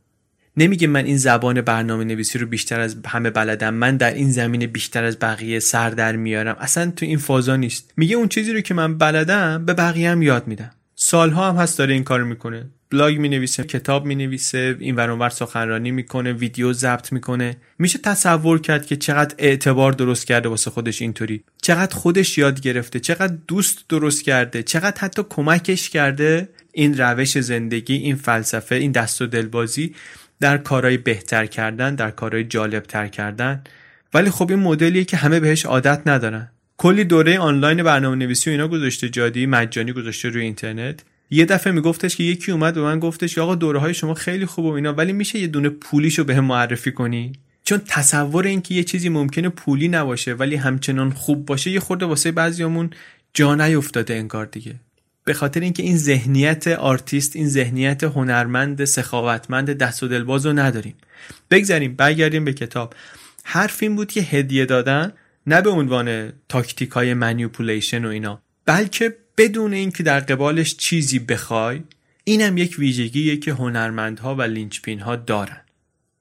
نمیگه من این زبان برنامه نویسی رو بیشتر از همه بلدم من در این زمینه بیشتر از بقیه سر در میارم. اصلا تو این فازا نیست. میگه اون چیزی رو که من بلدم به بقیه هم یاد میدم. سالها هم هست داره این کار می‌کنه. بلاگ می نویسه کتاب می نویسه این ور سخنرانی می‌کنه ویدیو ضبط می‌کنه. میشه تصور کرد که چقدر اعتبار درست کرده واسه خودش اینطوری. چقدر خودش یاد گرفته چقدر دوست درست کرده چقدر حتی کمکش کرده. این روش زندگی این فلسفه این دست و دلبازی در کارهای بهتر کردن در کارهای جالب تر کردن. ولی خب این مدلیه که همه بهش عادت ندارن. کلی دوره آنلاین برنامه نویسی و اینا گذاشته جادی مجانی گذاشته روی اینترنت. یه دفعه میگفتش که یکی اومد به من گفتش آقا دوره های شما خیلی خوبه و اینا ولی میشه یه دونه پولیشو به هم معرفی کنی؟ چون تصور اینکه یه چیزی ممکنه پولی نباشه ولی همچنان خوب باشه یه خورده واسه بعضیامون جا نیفتاده انگار دیگه. به خاطر اینکه این ذهنیت آرتیست این ذهنیت هنرمند سخاوتمند دست و دلباز رو نداریم. بگذاریم برگردیم به کتاب. حرف این بود که هدیه دادن نه به عنوان تاکتیک های و اینا بلکه بدون اینکه در قبالش چیزی بخوای اینم یک ویژگیه که هنرمندها و linchpin ها دارن.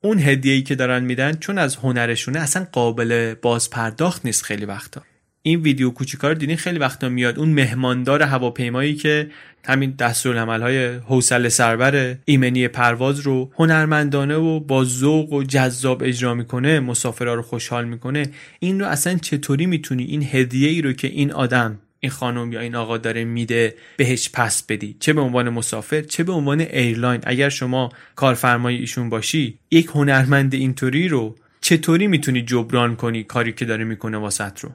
اون هدیه‌ای که دارن میدن چون از هنرشونه اصلا قابل باز پرداخت نیست خیلی وقتا. این ویدیو کوچیکا رو دیدین؟ خیلی وقتا میاد اون مهماندار هواپیمایی که همین دستورالعمل های حوصله سربر ایمنی پرواز رو هنرمندانه و با ذوق و جذاب اجرا می‌کنه مسافرها رو خوشحال می‌کنه. این رو اصلا چطوری می‌تونی؟ این هدیه ای رو که این آدم این خانم یا این آقا داره میده بهش پس بدی. چه به عنوان مسافر چه به عنوان airline. اگر شما کارفرمای ایشون باشی یک هنرمند اینطوری رو چطوری می‌تونی جبران کنی کاری که داره می‌کنه واست رو؟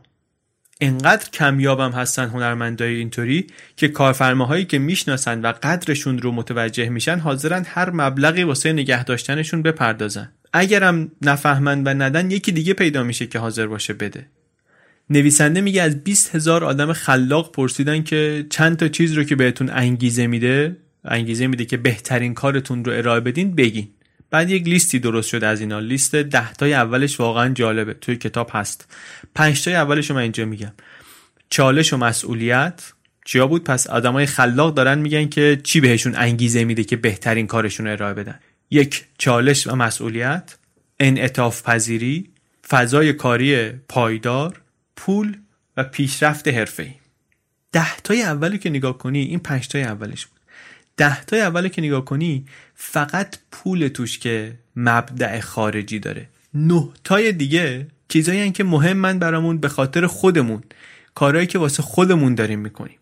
انقدر کمیابم هستن هنرمندای اینطوری که کارفرماهایی که می‌شناسن و قدرشون رو متوجه میشن حاضرن هر مبلغی واسه نگه داشتنشون بپردازن. اگرم نفهمن و ندن یکی دیگه پیدا میشه که حاضر باشه بده. نویسنده میگه از 20 هزار آدم خلاق پرسیدن که چند تا چیز رو که بهتون انگیزه میده انگیزه میده که بهترین کارتون رو ارائه بدین بگین. بعد یک لیستی درست شده از اینا. لیست ده تای اولش واقعا جالبه. توی کتاب هست. پنج تای اولش رو من اینجا میگم. چالش و مسئولیت. چیا بود؟ پس آدمای خلاق دارن میگن که چی بهشون انگیزه میده که بهترین کارشون رو ارائه بدن. یک چالش و مسئولیت. انعطاف پذیری. فضای کاری پایدار. پول و پیشرفت حرفه‌ای. ده تای اولی که نگاه کنی این پنج تای اولش بود. ده تای اولی که نگاه کنی فقط پول توش که مبدع خارجی داره. نه تای دیگه چیزایی که مهمن برامون به خاطر خودمون کارهایی که واسه خودمون داریم می‌کنیم.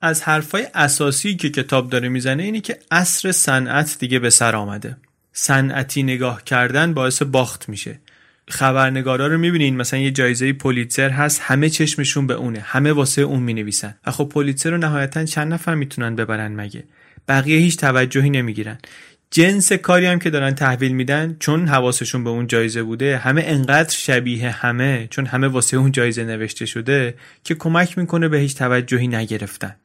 از حرفای اساسی که کتاب داره می‌زنه اینه که عصر صنعت دیگه به سر آمده. صنعتی نگاه کردن باعث باخت میشه. خبرنگارا رو می‌بینین مثلا یه جایزه پولیتزر هست همه چشمشون به اونه همه واسه اون می‌نویسن. و خب پولیتزر رو نهایتا چند نفر می‌تونن ببرن مگه؟ بقیه هیچ توجهی نمی‌گیرن. جنس کاری هم که دارن تحویل میدن چون حواسشون به اون جایزه بوده همه انقدر شبیه همه چون همه واسه اون جایزه نوشته شده که کمک می‌کنه به هیچ توجهی نگرفتن.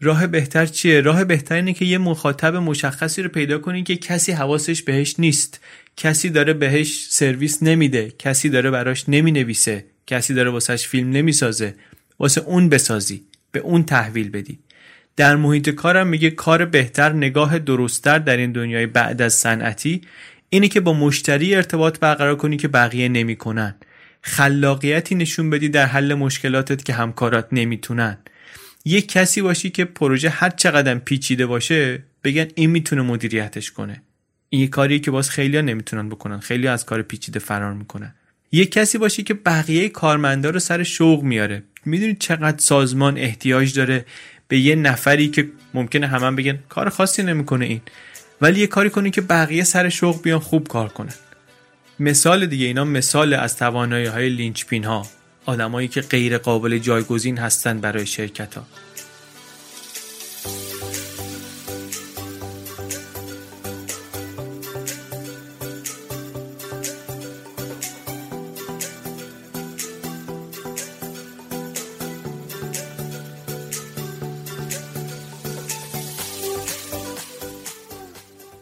راه بهتر چیه؟ راه بهتر اینه که یه مخاطب مشخصی رو پیدا کنین که کسی حواسش بهش نیست. کسی داره بهش سرویس نمیده. کسی داره براش نمی‌نویسه. کسی داره واسهش فیلم نمی‌سازه. واسه اون بسازی. به اون تحویل بدی. در محیط کارم میگه کار بهتر نگاه درستتر در این دنیای بعد از صنعتی اینه که با مشتری ارتباط برقرار کنی که بقیه نمی‌کنن. خلاقیتی نشون بدی در حل مشکلاتت که همکارات نمی‌تونن. یک کسی باشی که پروژه هر چقدر پیچیده باشه بگن این می‌تونه مدیریتش کنه. این یه کاریه که باز خیلی نمی‌تونن بکنن. خیلی از کار پیچیده فرار می‌کنن. یک کسی باشی که بقیه کارمندا رو سر شوق میاره. می‌دونید چقدر سازمان احتیاج داره به یه نفری که ممکنه همه بگن کار خاصی نمی‌کنه این. ولی یه کاری کنی که بقیه سر شوق بیان خوب کار کنن. مثال دیگه اینا مثال از توانایی های لینچپین ها آدمایی که غیر قابل جایگزین هستن برای شرکت ها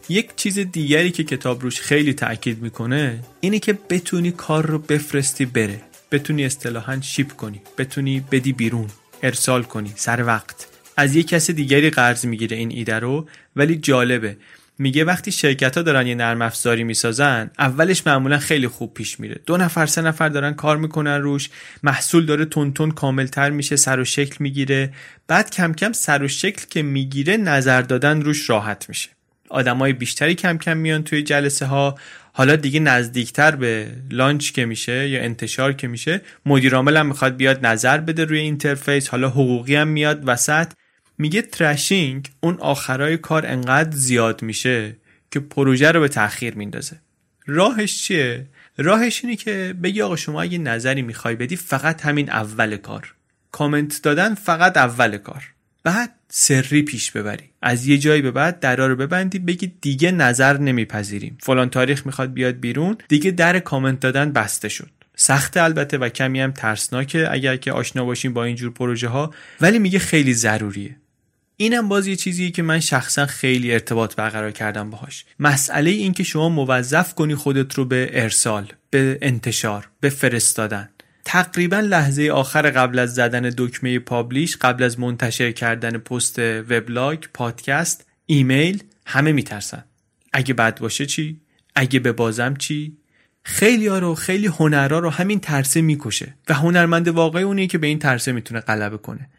یک چیز دیگری که کتاب روش خیلی تاکید می‌کنه اینه که بتونی کار رو بفرستی بره. بتونی اصطلاحا شیپ کنی بتونی بدی بیرون ارسال کنی سر وقت. از یک کس دیگری قرض می‌گیره این ایده رو ولی جالبه. میگه وقتی شرکت ها دارن یه نرم افزاری می‌سازن اولش معمولا خیلی خوب پیش میره. دو نفر سه نفر دارن کار می‌کنن روش محصول داره تون تون کاملتر میشه سر و شکل می‌گیره. بعد کم کم سر و شکل که می‌گیره نظر دادن روش راحت میشه. آدمای بیشتری کم کم میان توی جلسه ها حالا دیگه نزدیکتر به launch که میشه یا انتشار که میشه مدیر عامل هم می‌خواد بیاد نظر بده روی interface حالا حقوقی هم میاد وسط. میگه thrashing اون آخرای کار انقدر زیاد میشه که پروژه رو به تاخیر میندازه. راهش چیه؟ راهش اینه که بگی آقا شما اگه نظری می‌خوای بدی فقط همین اول کار. کامنت دادن فقط اول کار. بعد سری پیش ببری. از یه جایی به بعد درا رو ببندی بگی دیگه نظر نمیپذیریم. فلان تاریخ می‌خواد بیاد بیرون. دیگه در کامنت دادن بسته شد. سخت البته و کمی هم ترسناکه اگر که آشنا باشیم با اینجور پروژه ها ولی میگه خیلی ضروریه. اینم باز یه چیزیه که من شخصا خیلی ارتباط برقرار کردم باهاش. مسئله این که شما موظف کنی خودت رو به ارسال به انتشار به فرستادن. تقریبا لحظه آخر قبل از زدن دکمه publish قبل از منتشر کردن پست وبلاگ پادکست ایمیل همه میترسن. اگه بد باشه چی؟ اگه ببازم چی؟ خیلی ها رو خیلی هنرها رو همین ترسه می‌کشه و هنرمند واقعی اونیه که به این ترسه می‌تونه غلبه کنه.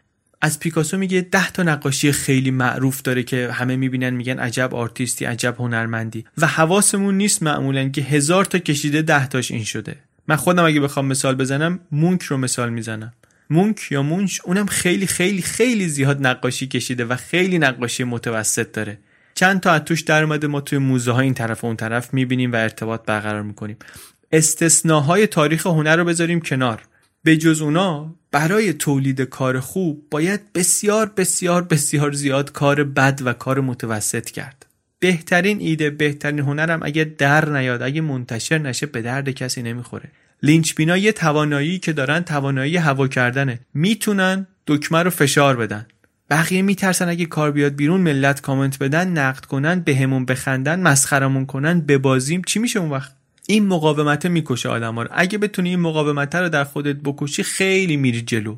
از پیکاسو میگه ده تا نقاشی خیلی معروف داره که همه می‌بینن میگن عجب آرتیستی عجب هنرمندی و حواسمون نیست معمولا که هزار تا کشیده ده تاش این شده. من خودم اگه بخوام مثال بزنم مونک رو مثال می‌زنم. مونک یا مونش اونم خیلی خیلی خیلی زیاد نقاشی کشیده و خیلی نقاشی متوسط داره. چند تا از توش در اومده ما توی موزه ها این طرف و اون طرف می‌بینیم و ارتباط برقرار می‌کنیم. استثناهای تاریخ هنر رو بذاریم کنار. به جز اونا برای تولید کار خوب باید بسیار بسیار بسیار زیاد کار بد و کار متوسط کرد. بهترین ایده بهترین هنرم اگه در نیاد اگه منتشر نشه به درد کسی نمی‌خوره. لینچ بینا یه توانایی که دارن توانایی هوا کردنه. می‌تونن دکمه رو فشار بدن. بقیه میترسن اگه کار بیاد بیرون ملت کامنت بدن نقد کنن بهمون به بخندن مسخرمون کنن ببازیم. چی میشه اون وقت؟ این مقاومت می‌کشه آدم رو. اگه بتونی این مقاومت رو در خودت بکشی خیلی میری جلو.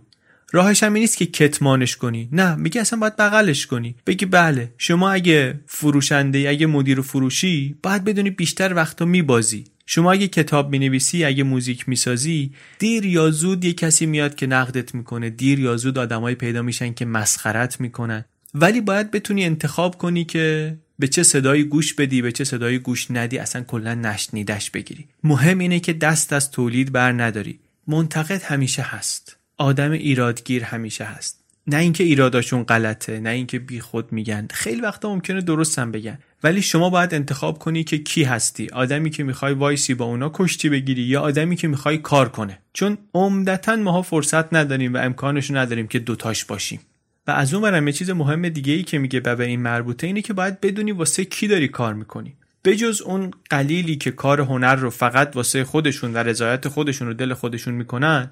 راهش هم نیست که کتمانش کنی. نه میگه اصلا باید بغلش کنی. بگی بله شما اگه فروشنده اگه مدیر فروشی باید بدونی بیشتر وقتا میبازی. شما اگه کتاب می‌نویسی اگه موزیک می‌سازی دیر یا زود یه کسی میاد که نقدت می‌کنه. دیر یا زود آدمایی پیدا میشن که مسخرت می‌کنن. ولی باید بتونی انتخاب کنی که به چه صدایی گوش بدی به چه صدایی گوش ندی اصلا کلا نشنیدش بگیری. مهم اینه که دست از تولید بر نداری. منتقد همیشه هست. آدم ایرادگیر همیشه هست. نه اینکه ایراداشون غلطه نه اینکه بیخود میگن. خیلی وقتا ممکنه درستم بگن. ولی شما باید انتخاب کنی که کی هستی. آدمی که می‌خوای وایسی با اونا کشتی بگیری یا آدمی که می‌خوای کار کنه. چون عمدتا ماها فرصت نداریم و امکانش نداریم که دوتاش باشیم. و از اون برم یه چیز مهم دیگه ای که میگه به این مربوطه اینه که باید بدونی واسه کی داری کار می‌کنی. بجز اون قلیلی که کار هنر رو فقط واسه خودشون و رضایت خودشون و دل خودشون می‌کنن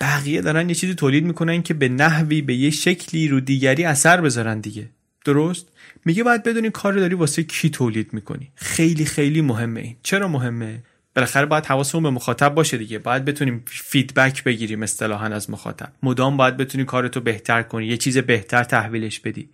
بقیه دارن یه چیزی تولید می‌کنن که به نحوی به یه شکلی رو دیگری اثر بذارن دیگه. درست؟ میگه باید بدونی کار داری واسه کی تولید می‌کنی. خیلی خیلی مهمه این. چرا مهمه؟ بالاخره باید حواسمون به مخاطب باشه دیگه. باید بتونیم فیدبک بگیریم اصطلاحا از مخاطب. مدام باید بتونی کارتو بهتر کنی یه چیز بهتر تحویلش بدی.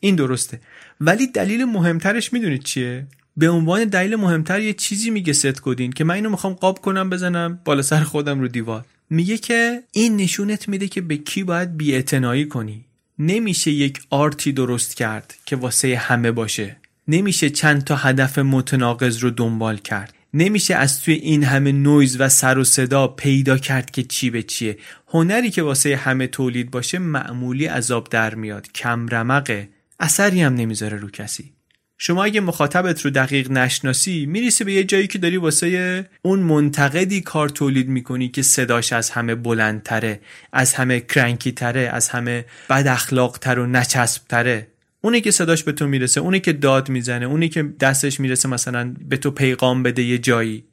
این درسته. ولی دلیل مهمترش می‌دونید چیه؟ به عنوان دلیل مهمتر یه چیزی میگه ست گودین که من اینو می‌خوام قاب کنم بزنم بالا سر خودم رو دیوار. میگه که این نشونت میده که به کی باید بی‌اعتنایی کنی. نمیشه یک art ی درست کرد که واسه همه باشه. نمیشه چند تا هدف متناقض رو دنبال کرد. نمیشه از توی این همه نویز و سر و صدا پیدا کرد که چی به چیه. هنری که واسه همه تولید باشه معمولی عذاب در میاد. کم رمقه اثری هم نمی‌ذاره رو کسی. شما اگه مخاطبت رو دقیق نشناسی میریسی به یه جایی که داری واسه اون منتقدی کار تولید می‌کنی که صداش از همه بلندتره از همه کرنکی تره از همه بد اخلاق تر و نچسب تره اونی که صداش به تو می‌رسه اونی که داد می‌زنه اونی که دستش می‌رسه مثلا به تو پیغام بده یه جایی.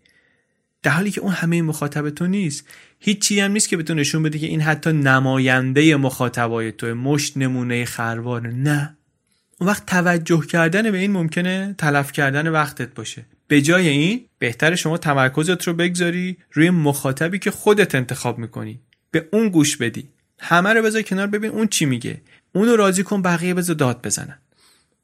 در حالی که اون همه مخاطب تو نیست. هیچی هم نیست که بهتون نشون بده که این حتی نماینده مخاطبای تو مشت نمونه خروار. نه. اون وقت توجه کردن به این ممکنه تلف کردن وقتت باشه. به جای این بهتر شما تمرکزت رو بگذاری روی مخاطبی که خودت انتخاب می‌کنی. به اون گوش بدی. همه رو بذار کنار ببین اون چی میگه. اونو راضی کن بقیه بذار داد بزنن.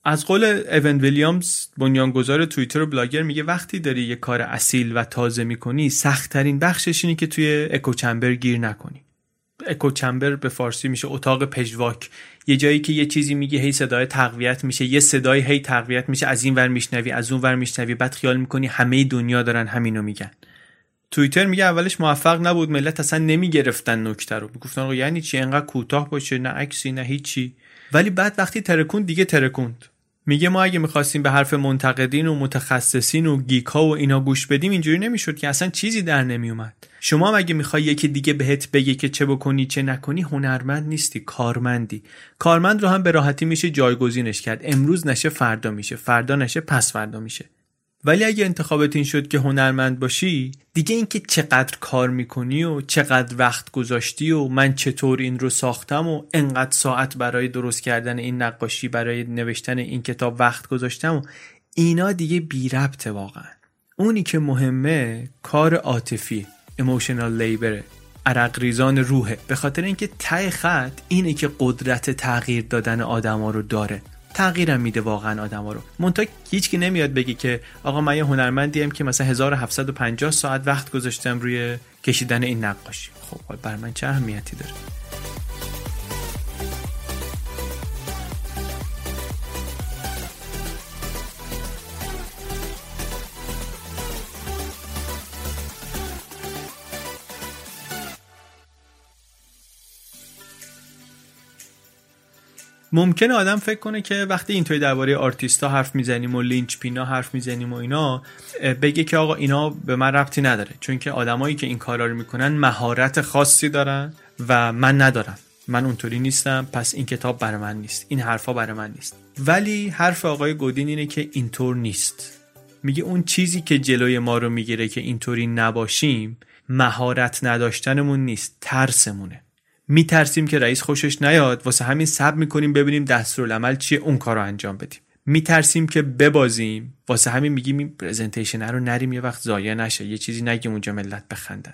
از قول ایون ویلیامز بنیانگذار توییتر و بلاگر میگه وقتی داری یه کار اصیل و تازه می‌کنی سختترین بخشش اینه که توی اکوچمبر گیر نکنی. اکوچمبر به فارسی میشه اتاق پژواک. یه جایی که یه چیزی میگه هی صدای تقویت میشه یه صدای هی تقویت میشه از این ور میشنوی از اون ور میشنوی بعد خیال می‌کنی همه دنیا دارن همینو میگن. توییتر میگه اولش موفق نبود ملت اصلا نمی‌گرفتن نکته رو. می‌گفتن آقا یعنی چی؟ انقدر کوتاه باشه نه عکسی نه هیچی. ولی بعد وقتی ترکوند دیگه ترکوند. میگه ما اگه می‌خواستیم به حرف منتقدین و متخصصین و گیک ها و اینا گوش بدیم اینجوری نمی‌شد که اصلا چیزی در نمیومد شما مگه می‌خوای یکی دیگه بهت بگه که چه بکنی چه نکنی؟ هنرمند نیستی کارمندی. کارمند رو هم به راحتی میشه جایگزینش کرد. امروز نشه فردا میشه فردا نشه پس فردا میشه. ولی اگه انتخابت این شد که هنرمند باشی دیگه اینکه چقدر کار می‌کنی و چقدر وقت گذاشتی و من چطور این رو ساختم و انقدر ساعت برای درست کردن این نقاشی برای نوشتن این کتاب وقت گذاشتم و اینا دیگه بی ربطه واقعا. اونی که مهمه کار عاطفی emotional labor عرق ریزان روحه. به خاطر اینکه ته خط اینه که قدرت تغییر دادن آدما رو داره. تغییرم میده واقعا آدما رو. مونتا هیچ کی نمیاد بگی که آقا من یه هنرمندیم که مثلا 1750 ساعت وقت گذاشتم روی کشیدن این نقاشی. خب بر من چه اهمیتی داره؟ ممکنه آدم فکر کنه که وقتی اینطوری درباره آرتیستا حرف می‌زنیم و لینچ پینا حرف می‌زنیم و اینا بگه که آقا اینا به من ربطی نداره. چون که آدمایی که این کارا رو می‌کنن مهارت خاصی دارن و من ندارم. من اونطوری نیستم پس این کتاب برای من نیست. این حرفا برای من نیست. ولی حرف آقای گودین اینه که اینطور نیست. میگه اون چیزی که جلوی ما رو می‌گیره که اینطوری نباشیم مهارت نداشتنمون نیست ترسمونه. میترسیم که رئیس خوشش نیاد واسه همین سب می‌کنیم ببینیم دستورالعمل چیه اون کار رو انجام بدیم. میترسیم که ببازیم واسه همین میگیم این پرزنتیشن رو نریم یه وقت ضایع نشه یه چیزی نگیم اونجا ملت بخندن.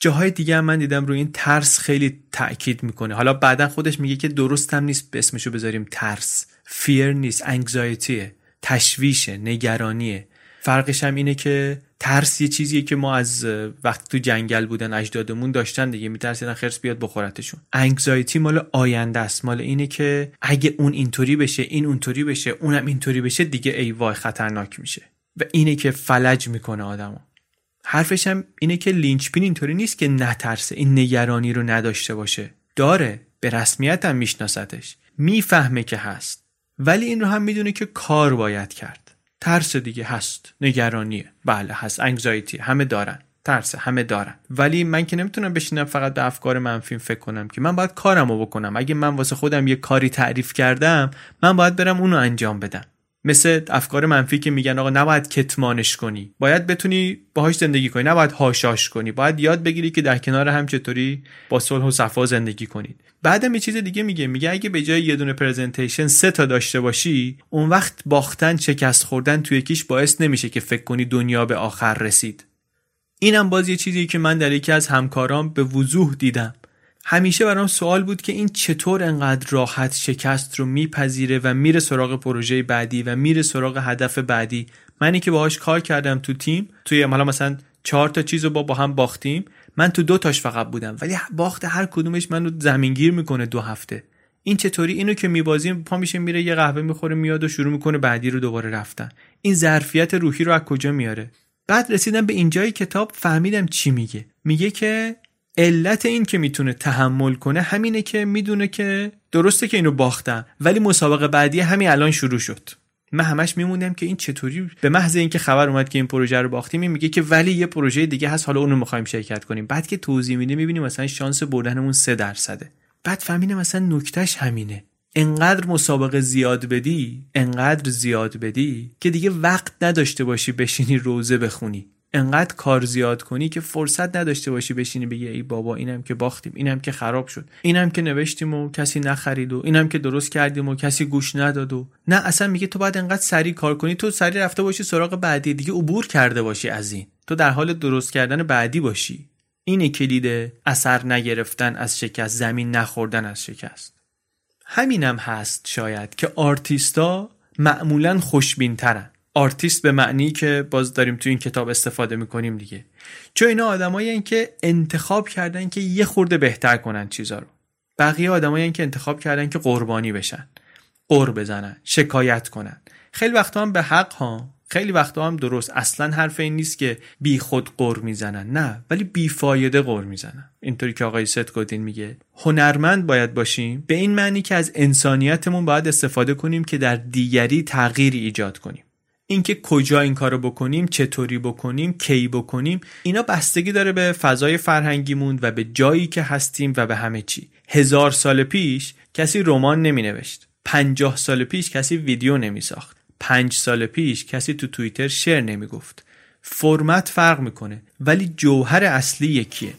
جاهای دیگه هم من دیدم روی این ترس خیلی تاکید می‌کنه. حالا بعدا خودش میگه که درست هم نیست به اسمشو بذاریم ترس. فیر نیست انگزایتیه تشویشه نگرانیه. فرقش هم اینه که ترس یه چیزیه که ما از وقتی تو جنگل بودن اجدادمون داشتن دیگه میترسیدن خرس بیاد بخورتشون. انگزایتی مال آینده است. مال اینه که اگه اون اینطوری بشه این اونطوری بشه اونم اینطوری بشه دیگه ای وای خطرناک میشه. و اینه که فلج می‌کنه آدمو. حرفش هم اینه که لینچپین اینطوری نیست که نترسه این نگرانی رو نداشته باشه. داره به رسمیت هم میشناستش می‌فهمه که هست. ولی این رو هم می‌دونه که کار باید کرد. ترس دیگه هست. نگرانیه. بله هست. انگزایتی همه دارن. ترس. همه دارن. ولی من که نمی‌تونم بشینم فقط به افکار منفی فکر کنم که من باید کارمو بکنم. اگه من واسه خودم یه کاری تعریف کردم من باید برم اونو انجام بدم. مثل افکار منفی که میگن آقا نباید کتمانش کنی. باید بتونی باهاش زندگی کنی نباید هاشاش کنی. باید یاد بگیری که در کنار هم چطوری با صلح و صفا زندگی کنید بعدم یه چیز دیگه میگه. میگه اگه به جای یه دونه پرزنتیشن سه تا داشته باشی اون وقت باختن شکست خوردن توی یکیش باعث نمیشه که فکر کنی دنیا به آخر رسید. اینم باز یه چیزی که من در یکی از همکارام به وضوح دیدم. همیشه برام سوال بود که این چطور انقدر راحت شکست رو میپذیره و میره سراغ پروژه بعدی و میره سراغ هدف بعدی. منی که باهاش کار کردم تو تیم توی حالا مثلا چهار تا چیز رو با با هم باختیم. من تو دو تاش فقط بودم. ولی باخت هر کدومش من رو زمینگیر می‌کنه دو هفته. این چطوری؟ اینو که میبازیم پا میشه میره یه قهوه می‌خوره میاد و شروع می‌کنه بعدی رو دوباره رفتن. این ظرفیت روحی رو از کجا میاره؟ بعد رسیدم به اینجای کتاب فهمیدم چی میگه. میگه که علت این که می‌تونه تحمل کنه همینه که می‌دونه که درسته که اینو باختم ولی مسابقه بعدی همین الان شروع شد. من همش میموندم که این چطوری به محض اینکه خبر اومد که این پروژه رو باختیم میگه که ولی یه پروژه دیگه هست حالا اونو می‌خوایم شرکت کنیم. بعد که توضیح میده می‌بینیم مثلا شانس بردنمون 3 درصده. بعد فهمیدم مثلا نکتهش همینه. انقدر مسابقه زیاد بدی انقدر زیاد بدی که دیگه وقت نداشته باشی بشینی روزه بخونی. انقدر کار زیاد کنی که فرصت نداشته باشی بشینی بگی ای بابا اینم که باختیم اینم که خراب شد اینم که نوشتیم و کسی نخرید و اینم که درست کردیم و کسی گوش نداد و نه اصلا میگه تو باید انقدر سریع کار کنی تو سریع رفته باشی سراغ بعدی دیگه عبور کرده باشی از این. تو در حال درست کردن بعدی باشی. اینه کلید اثر نگرفتن از شکست زمین نخوردن از شکست. همینم هست شاید که آرتیستا معمولا خوشبین ترن آرتیست به معنی که باز داریم تو این کتاب استفاده می‌کنیم دیگه. چون اینا آدمایی که انتخاب کردن که یه خورده بهتر کنن چیزا رو. بقیه آدمایی که انتخاب کردن که قربانی بشن قر بزنن شکایت کنن. خیلی وقتا هم به حق ها. خیلی وقتا هم درست. اصلا حرف این نیست که بی خود قر می‌زنن. نه ولی بی فایده قر می‌زنن. اینطوری که آقای ست گودین میگه. هنرمند باید باشیم. به این معنی که از انسانیتمون باید استفاده کنیم که در دیگری تغییری ایجاد کنیم. اینکه کجا این کارو بکنیم چطوری بکنیم کی بکنیم اینا بستگی داره به فضای فرهنگیمون و به جایی که هستیم و به همه چی. هزار سال پیش کسی رمان نمی نوشت پنجاه سال پیش کسی ویدیو نمی ساخت پنج سال پیش کسی تو توییتر شعر نمی گفت فرمت فرق می‌کنه. ولی جوهر اصلی یکیه.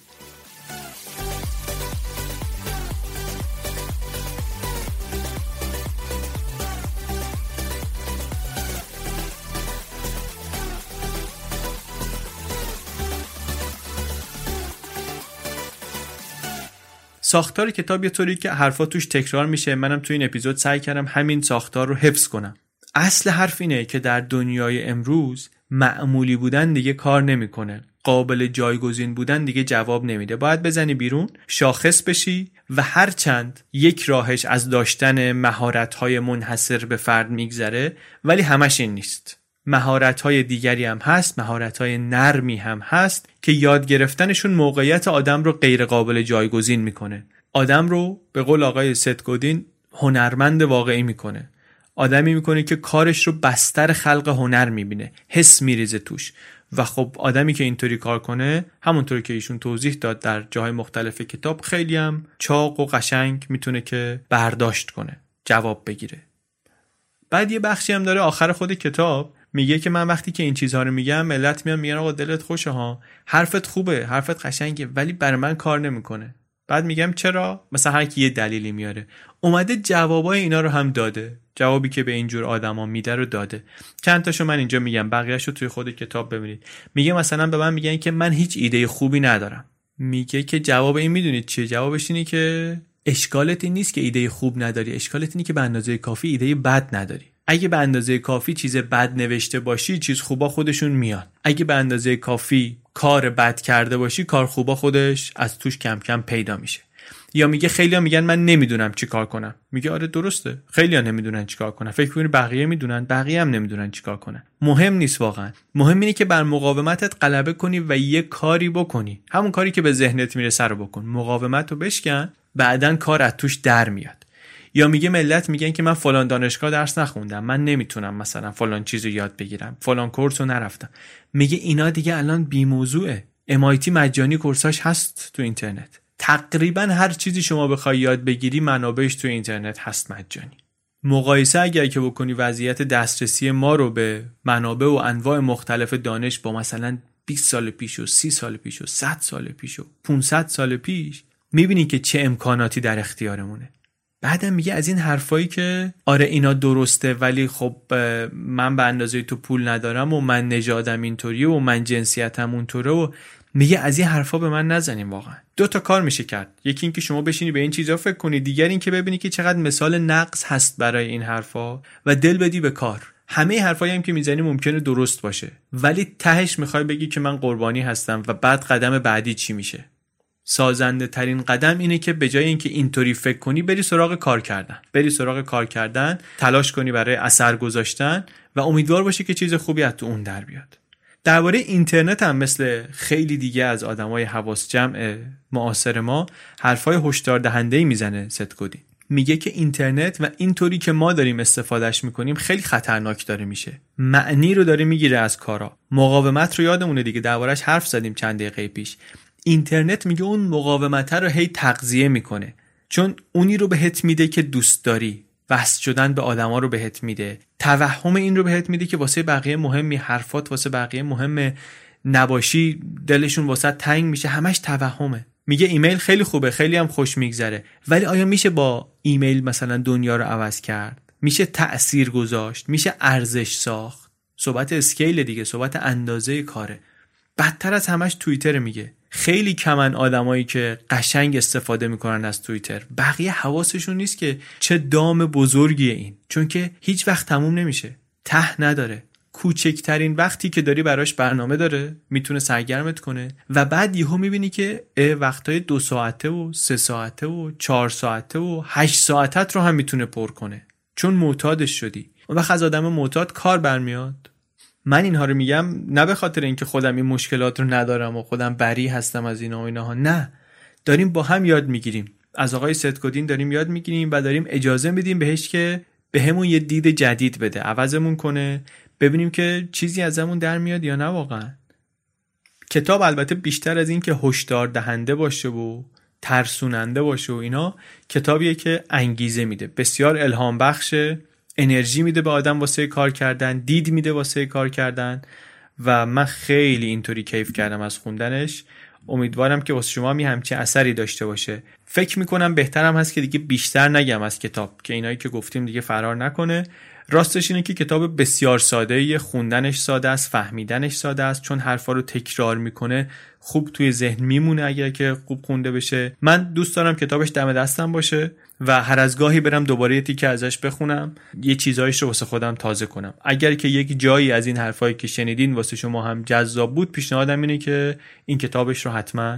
ساختار کتاب یه طوری که حرفا توش تکرار میشه. منم تو این اپیزود سعی کردم همین ساختار رو حفظ کنم. اصل حرف اینه که در دنیای امروز معمولی بودن دیگه کار نمی‌کنه. قابل جایگزین بودن دیگه جواب نمیده. باید بزنی بیرون شاخص بشی و هر چند یک راهش از داشتن مهارت‌های منحصر به فرد میگذره ولی همش این نیست. مهارت های دیگری هم هست مهارت های نرمی هم هست که یاد گرفتنشون موقعیت آدم رو غیر قابل جایگزین می‌کنه. آدم رو به قول آقای ستگودین هنرمند واقعی می‌کنه. آدمی می‌کنه که کارش رو بستر خلق هنر می‌بینه حس میریزه توش. و خب آدمی که اینطوری کار کنه همونطوری که ایشون توضیح داد در جاهای مختلف کتاب خیلی هم چاق و قشنگ می‌تونه که برداشت کنه جواب بگیره. بعد یه بخشی هم داره آخر خود کتاب. میگه که من وقتی که این چیزها رو میگم ملت میان میگن آقا دلت خوشه ها. حرفت خوبه حرفت قشنگه ولی برای من کار نمی‌کنه. بعد میگم چرا؟ مثلا هر کی یه دلیلی میاره. اومده جوابای اینا رو هم داده. جوابی که به اینجور آدما میده رو داده. چند تاشو من اینجا میگم. بقیه‌اشو رو توی خود کتاب ببینید. میگه مثلا به من میگن که من هیچ ایده خوبی ندارم. میگه که جواب این می‌دونید چیه؟ جوابش اینه که اشکالت این نیست که ایده خوب نداری. اشکالت اینه که به اندازه کافی ایده بد نداری. اگه به اندازه کافی چیز بد نوشته باشی چیز خوبا خودشون میاد اگه به اندازه کافی کار بد کرده باشی کار خوبا خودش از توش کم کم پیدا میشه. یا میگه خیلی میگن من نمی‌دونم چی کار کنم. میگه آره درسته. خیلی ها نمی‌دونن چی کار کنن. فکر کنی بقیه می‌دونن؟ بقیه هم نمی‌دونن چی کار کنن. مهم نیست واقعا. مهم اینه که بر مقاومتت غلبه کنی و یه کاری بکنی. همون کاری که به ذهنت می‌رسه رو بکن. مقاومت رو بشکن بعدا کار از توش در میاد. یا میگه ملت میگن که من فلان دانشگاه درس نخوندم من نمی‌تونم مثلا فلان چیزو یاد بگیرم فلان کورس رو نرفتم. میگه اینا دیگه الان بی موضوعه. MIT مجانی کورساش هست تو اینترنت. تقریبا هر چیزی شما بخوای یاد بگیری منابعش تو اینترنت هست مجانی. مقایسه اگر که بکنی وضعیت دسترسی ما رو به منابع و انواع مختلف دانش با مثلا 20 سال پیش و 30 سال پیش و 100 سال پیش و 500 سال پیش می‌بینی که چه امکاناتی در اختیارمونه. بعدم میگه از این حرفایی که آره اینا درسته ولی خب من به اندازه تو پول ندارم و من نژادم اینطوریه و من جنسیتم اونطوره و میگه از این حرفا به من نزنیم واقعا. دو تا کار میشه کرد. یکی اینکه شما بشینی به این چیزا فکر کنی دیگر اینکه ببینی که چقدر مثال نقص هست برای این حرفا و دل بدی به کار. همه حرفایی هم که می‌زنی ممکنه درست باشه. ولی تهش می‌خوای بگی که من قربانی هستم و بعد قدم بعدی چی میشه. سازنده ترین قدم اینه که به جای اینکه اینطوری فکر کنی بری سراغ کار کردن. بری سراغ کار کردن تلاش کنی برای اثر گذاشتن و امیدوار باشی که چیز خوبی از تو اون در بیاد. درباره اینترنت هم مثل خیلی دیگه از آدمای حواس جمع معاصر ما حرفای هشدار دهنده ای می‌زنه ست میگه که اینترنت و اینطوری که ما داریم استفادهش می‌کنیم خیلی خطرناک داره میشه. معنی رو داره می‌گیره از کارا. مقاومت رو یادمونه دیگه دربارش حرف زدیم چند دقیقه پیش. اینترنت میگه اون مقاومت رو هی تغذیه می‌کنه. چون اونی رو بهت میده که دوست داری. وصل شدن به آدما رو بهت میده. توهم این رو بهت میده که واسه بقیه مهمی حرفات واسه بقیه مهم نباشی دلشون واسه تنگ میشه. همش توهمه. میگه ایمیل خیلی خوبه خیلی هم خوش میگذره. ولی آیا میشه با ایمیل مثلا دنیا رو عوض کرد؟ میشه تأثیر گذاشت؟ میشه ارزش ساخت؟ صحبت اسکیل دیگه صحبت اندازه کاره. بدتر از همش توییتر میگه. خیلی کمن آدمایی که قشنگ استفاده می‌کنن از توییتر. بقیه حواسشون نیست که چه دام بزرگیه این. چون که هیچ وقت تموم نمیشه. ته نداره. کوچکترین وقتی که داری براش برنامه داره می‌تونه سرگرمت کنه و بعد یهو می‌بینی که وقتای دو ساعته و سه ساعته و چهار ساعته و هشت ساعتت رو هم می‌تونه پر کنه. چون معتادش شدی. اون وقت از آدم معتاد کار برمیاد. من اینها رو میگم نه به خاطر اینکه خودم این مشکلات رو ندارم و خودم بری هستم از اینا و اینها. نه. داریم با هم یاد می‌گیریم. از آقای ستکودین داریم یاد می‌گیریم و داریم اجازه میدیم بهش که به همون یه دید جدید بده. عوضمون کنه. ببینیم که چیزی ازمون در میاد یا نه واقعا. کتاب البته بیشتر از این که هشدار دهنده باشه و ترسوننده باشه و اینا کتابیه که انگیزه میده. بسیار الهام بخشه انرژی میده به آدم واسه کار کردن دید میده واسه کار کردن و من خیلی اینطوری کیف کردم از خوندنش. امیدوارم که واسه شما می همچین اثری داشته باشه. فکر می‌کنم بهترم هست که دیگه بیشتر نگم از کتاب که اینایی که گفتیم دیگه فرار نکنه. راستش اینه که کتاب بسیار ساده خوندنش ساده است فهمیدنش ساده است. چون حرفا رو تکرار می‌کنه خوب توی ذهن میمونه اگر که خوب خونده بشه. من دوست دارم کتابش دم دستم باشه و هر از گاهی برم دوباره یه تیکه ازش بخونم یه چیزایش رو واسه خودم تازه کنم. اگر که یک جایی از این حرفایی که شنیدین واسه شما هم جذاب بود پیشنهادم اینه که این کتابش رو حتما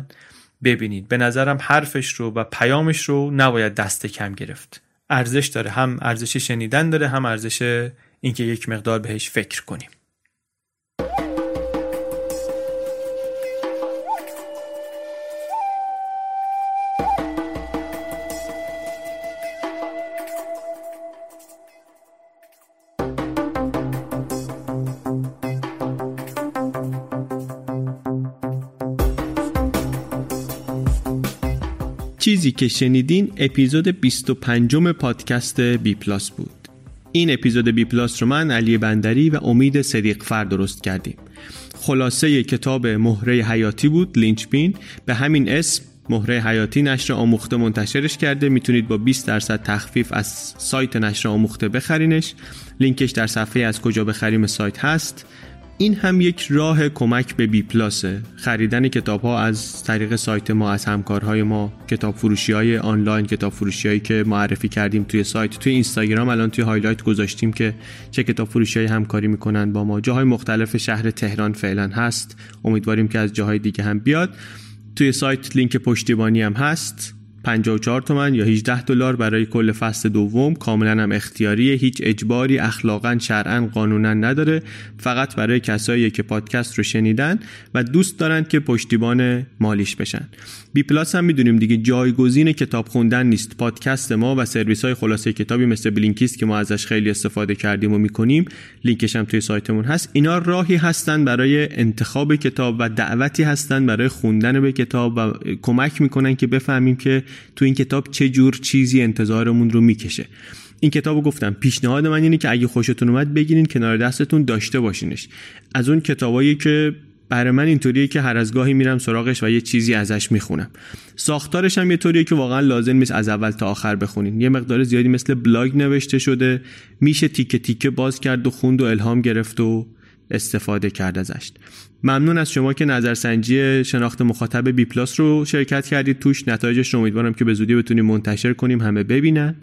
ببینید. به نظرم حرفش رو و پیامش رو نباید دست کم گرفت. ارزش داره. هم ارزش شنیدن داره هم ارزش اینکه یک مقدار بهش فکر کنیم. چیزی که شنیدین اپیزود 25 پادکست بی پلاس بود. این اپیزود بی پلاس رو من علی بندری و امید صدیق فر درست کردیم. خلاصه کتاب مهره حیاتی بود linchpin به همین اسم مهره حیاتی نشر آموخته منتشرش کرده. می‌تونید با 20 درصد تخفیف از سایت نشر آموخته بخرینش. لینکش در صفحه از کجا بخریم سایت هست. این هم یک راه کمک به بی پلاسه. خریدن کتاب ها از طریق سایت ما از همکارهای ما کتاب فروشی های آنلاین کتاب فروشی هایی که معرفی کردیم توی سایت توی اینستاگرام الان توی highlight گذاشتیم که چه کتاب فروشی های همکاری می‌کنن با ما. جاهای مختلف شهر تهران فعلا هست. امیدواریم که از جاهای دیگه هم بیاد. توی سایت لینک پشتیبانی هم هست. 54 تومن یا 18 دلار برای کل فصل دوم. کاملا هم اختیاریه. هیچ اجباری اخلاقا شرعا قانونا نداره. فقط برای کسایی که پادکست رو شنیدن و دوست دارن که پشتیبان مالیش بشن. بی پلاس هم می‌دونیم دیگه جایگزین کتاب خوندن نیست. پادکست ما و سرویس های خلاصه کتابی مثل Blinkist که ما ازش خیلی استفاده کردیم و می‌کنیم لینکش هم توی سایتمون هست. اینا راهی هستن برای انتخاب کتاب و دعوتی هستن برای خوندن به کتاب و کمک می‌کنن که بفهمیم که تو این کتاب چه جور چیزی انتظارمون رو می‌کشه. این کتابو گفتم پیشنهاد من اینه که اگه خوشتون اومد بگیرین کنار دستتون داشته باشینش. از اون کتابایی که برای من اینطوریه که هر از گاهی میرم سراغش و یه چیزی ازش می‌خونم. ساختارش هم یه طوریه که واقعا لازم نیست از اول تا آخر بخونین. یه مقدار زیادی مثل بلاگ نوشته شده میشه تیکه تیکه باز کرد و خوند و الهام گرفت و استفاده کرد ازش. ممنون از شما که نظرسنجی شناخت مخاطب بی پلاس رو شرکت کردید. توش نتایجش رو امیدوارم که به زودی بتونیم منتشر کنیم همه ببینن.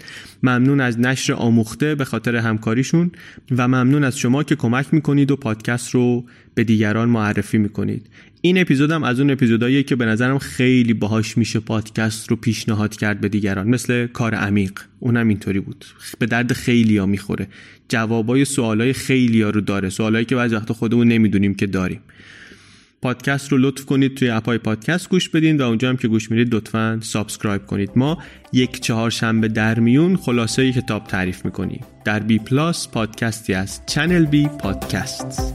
ممنون از نشر آموخته به خاطر همکاریشون و ممنون از شما که کمک می‌کنید و پادکست رو به دیگران معرفی می‌کنید. این اپیزودم از اون اپیزوداییه که به نظرم خیلی باهاش میشه پادکست رو پیشنهاد کرد به دیگران. مثل کار عمیق. اونم اینطوری بود. به درد خیلی ها می‌خوره. جوابای سوالای خیلی ها رو داره. سوالایی که بعضی وقت خودمون نمی‌دونیم که داریم. پادکست رو لطف کنید توی app ای پادکست گوش بدین و اونجا هم که گوش میرید لطفا subscribe کنید. ما یک چهارشنبه در میون خلاصه کتاب تعریف می‌کنیم. در بی پلاس پادکستی از چنل بی پادکست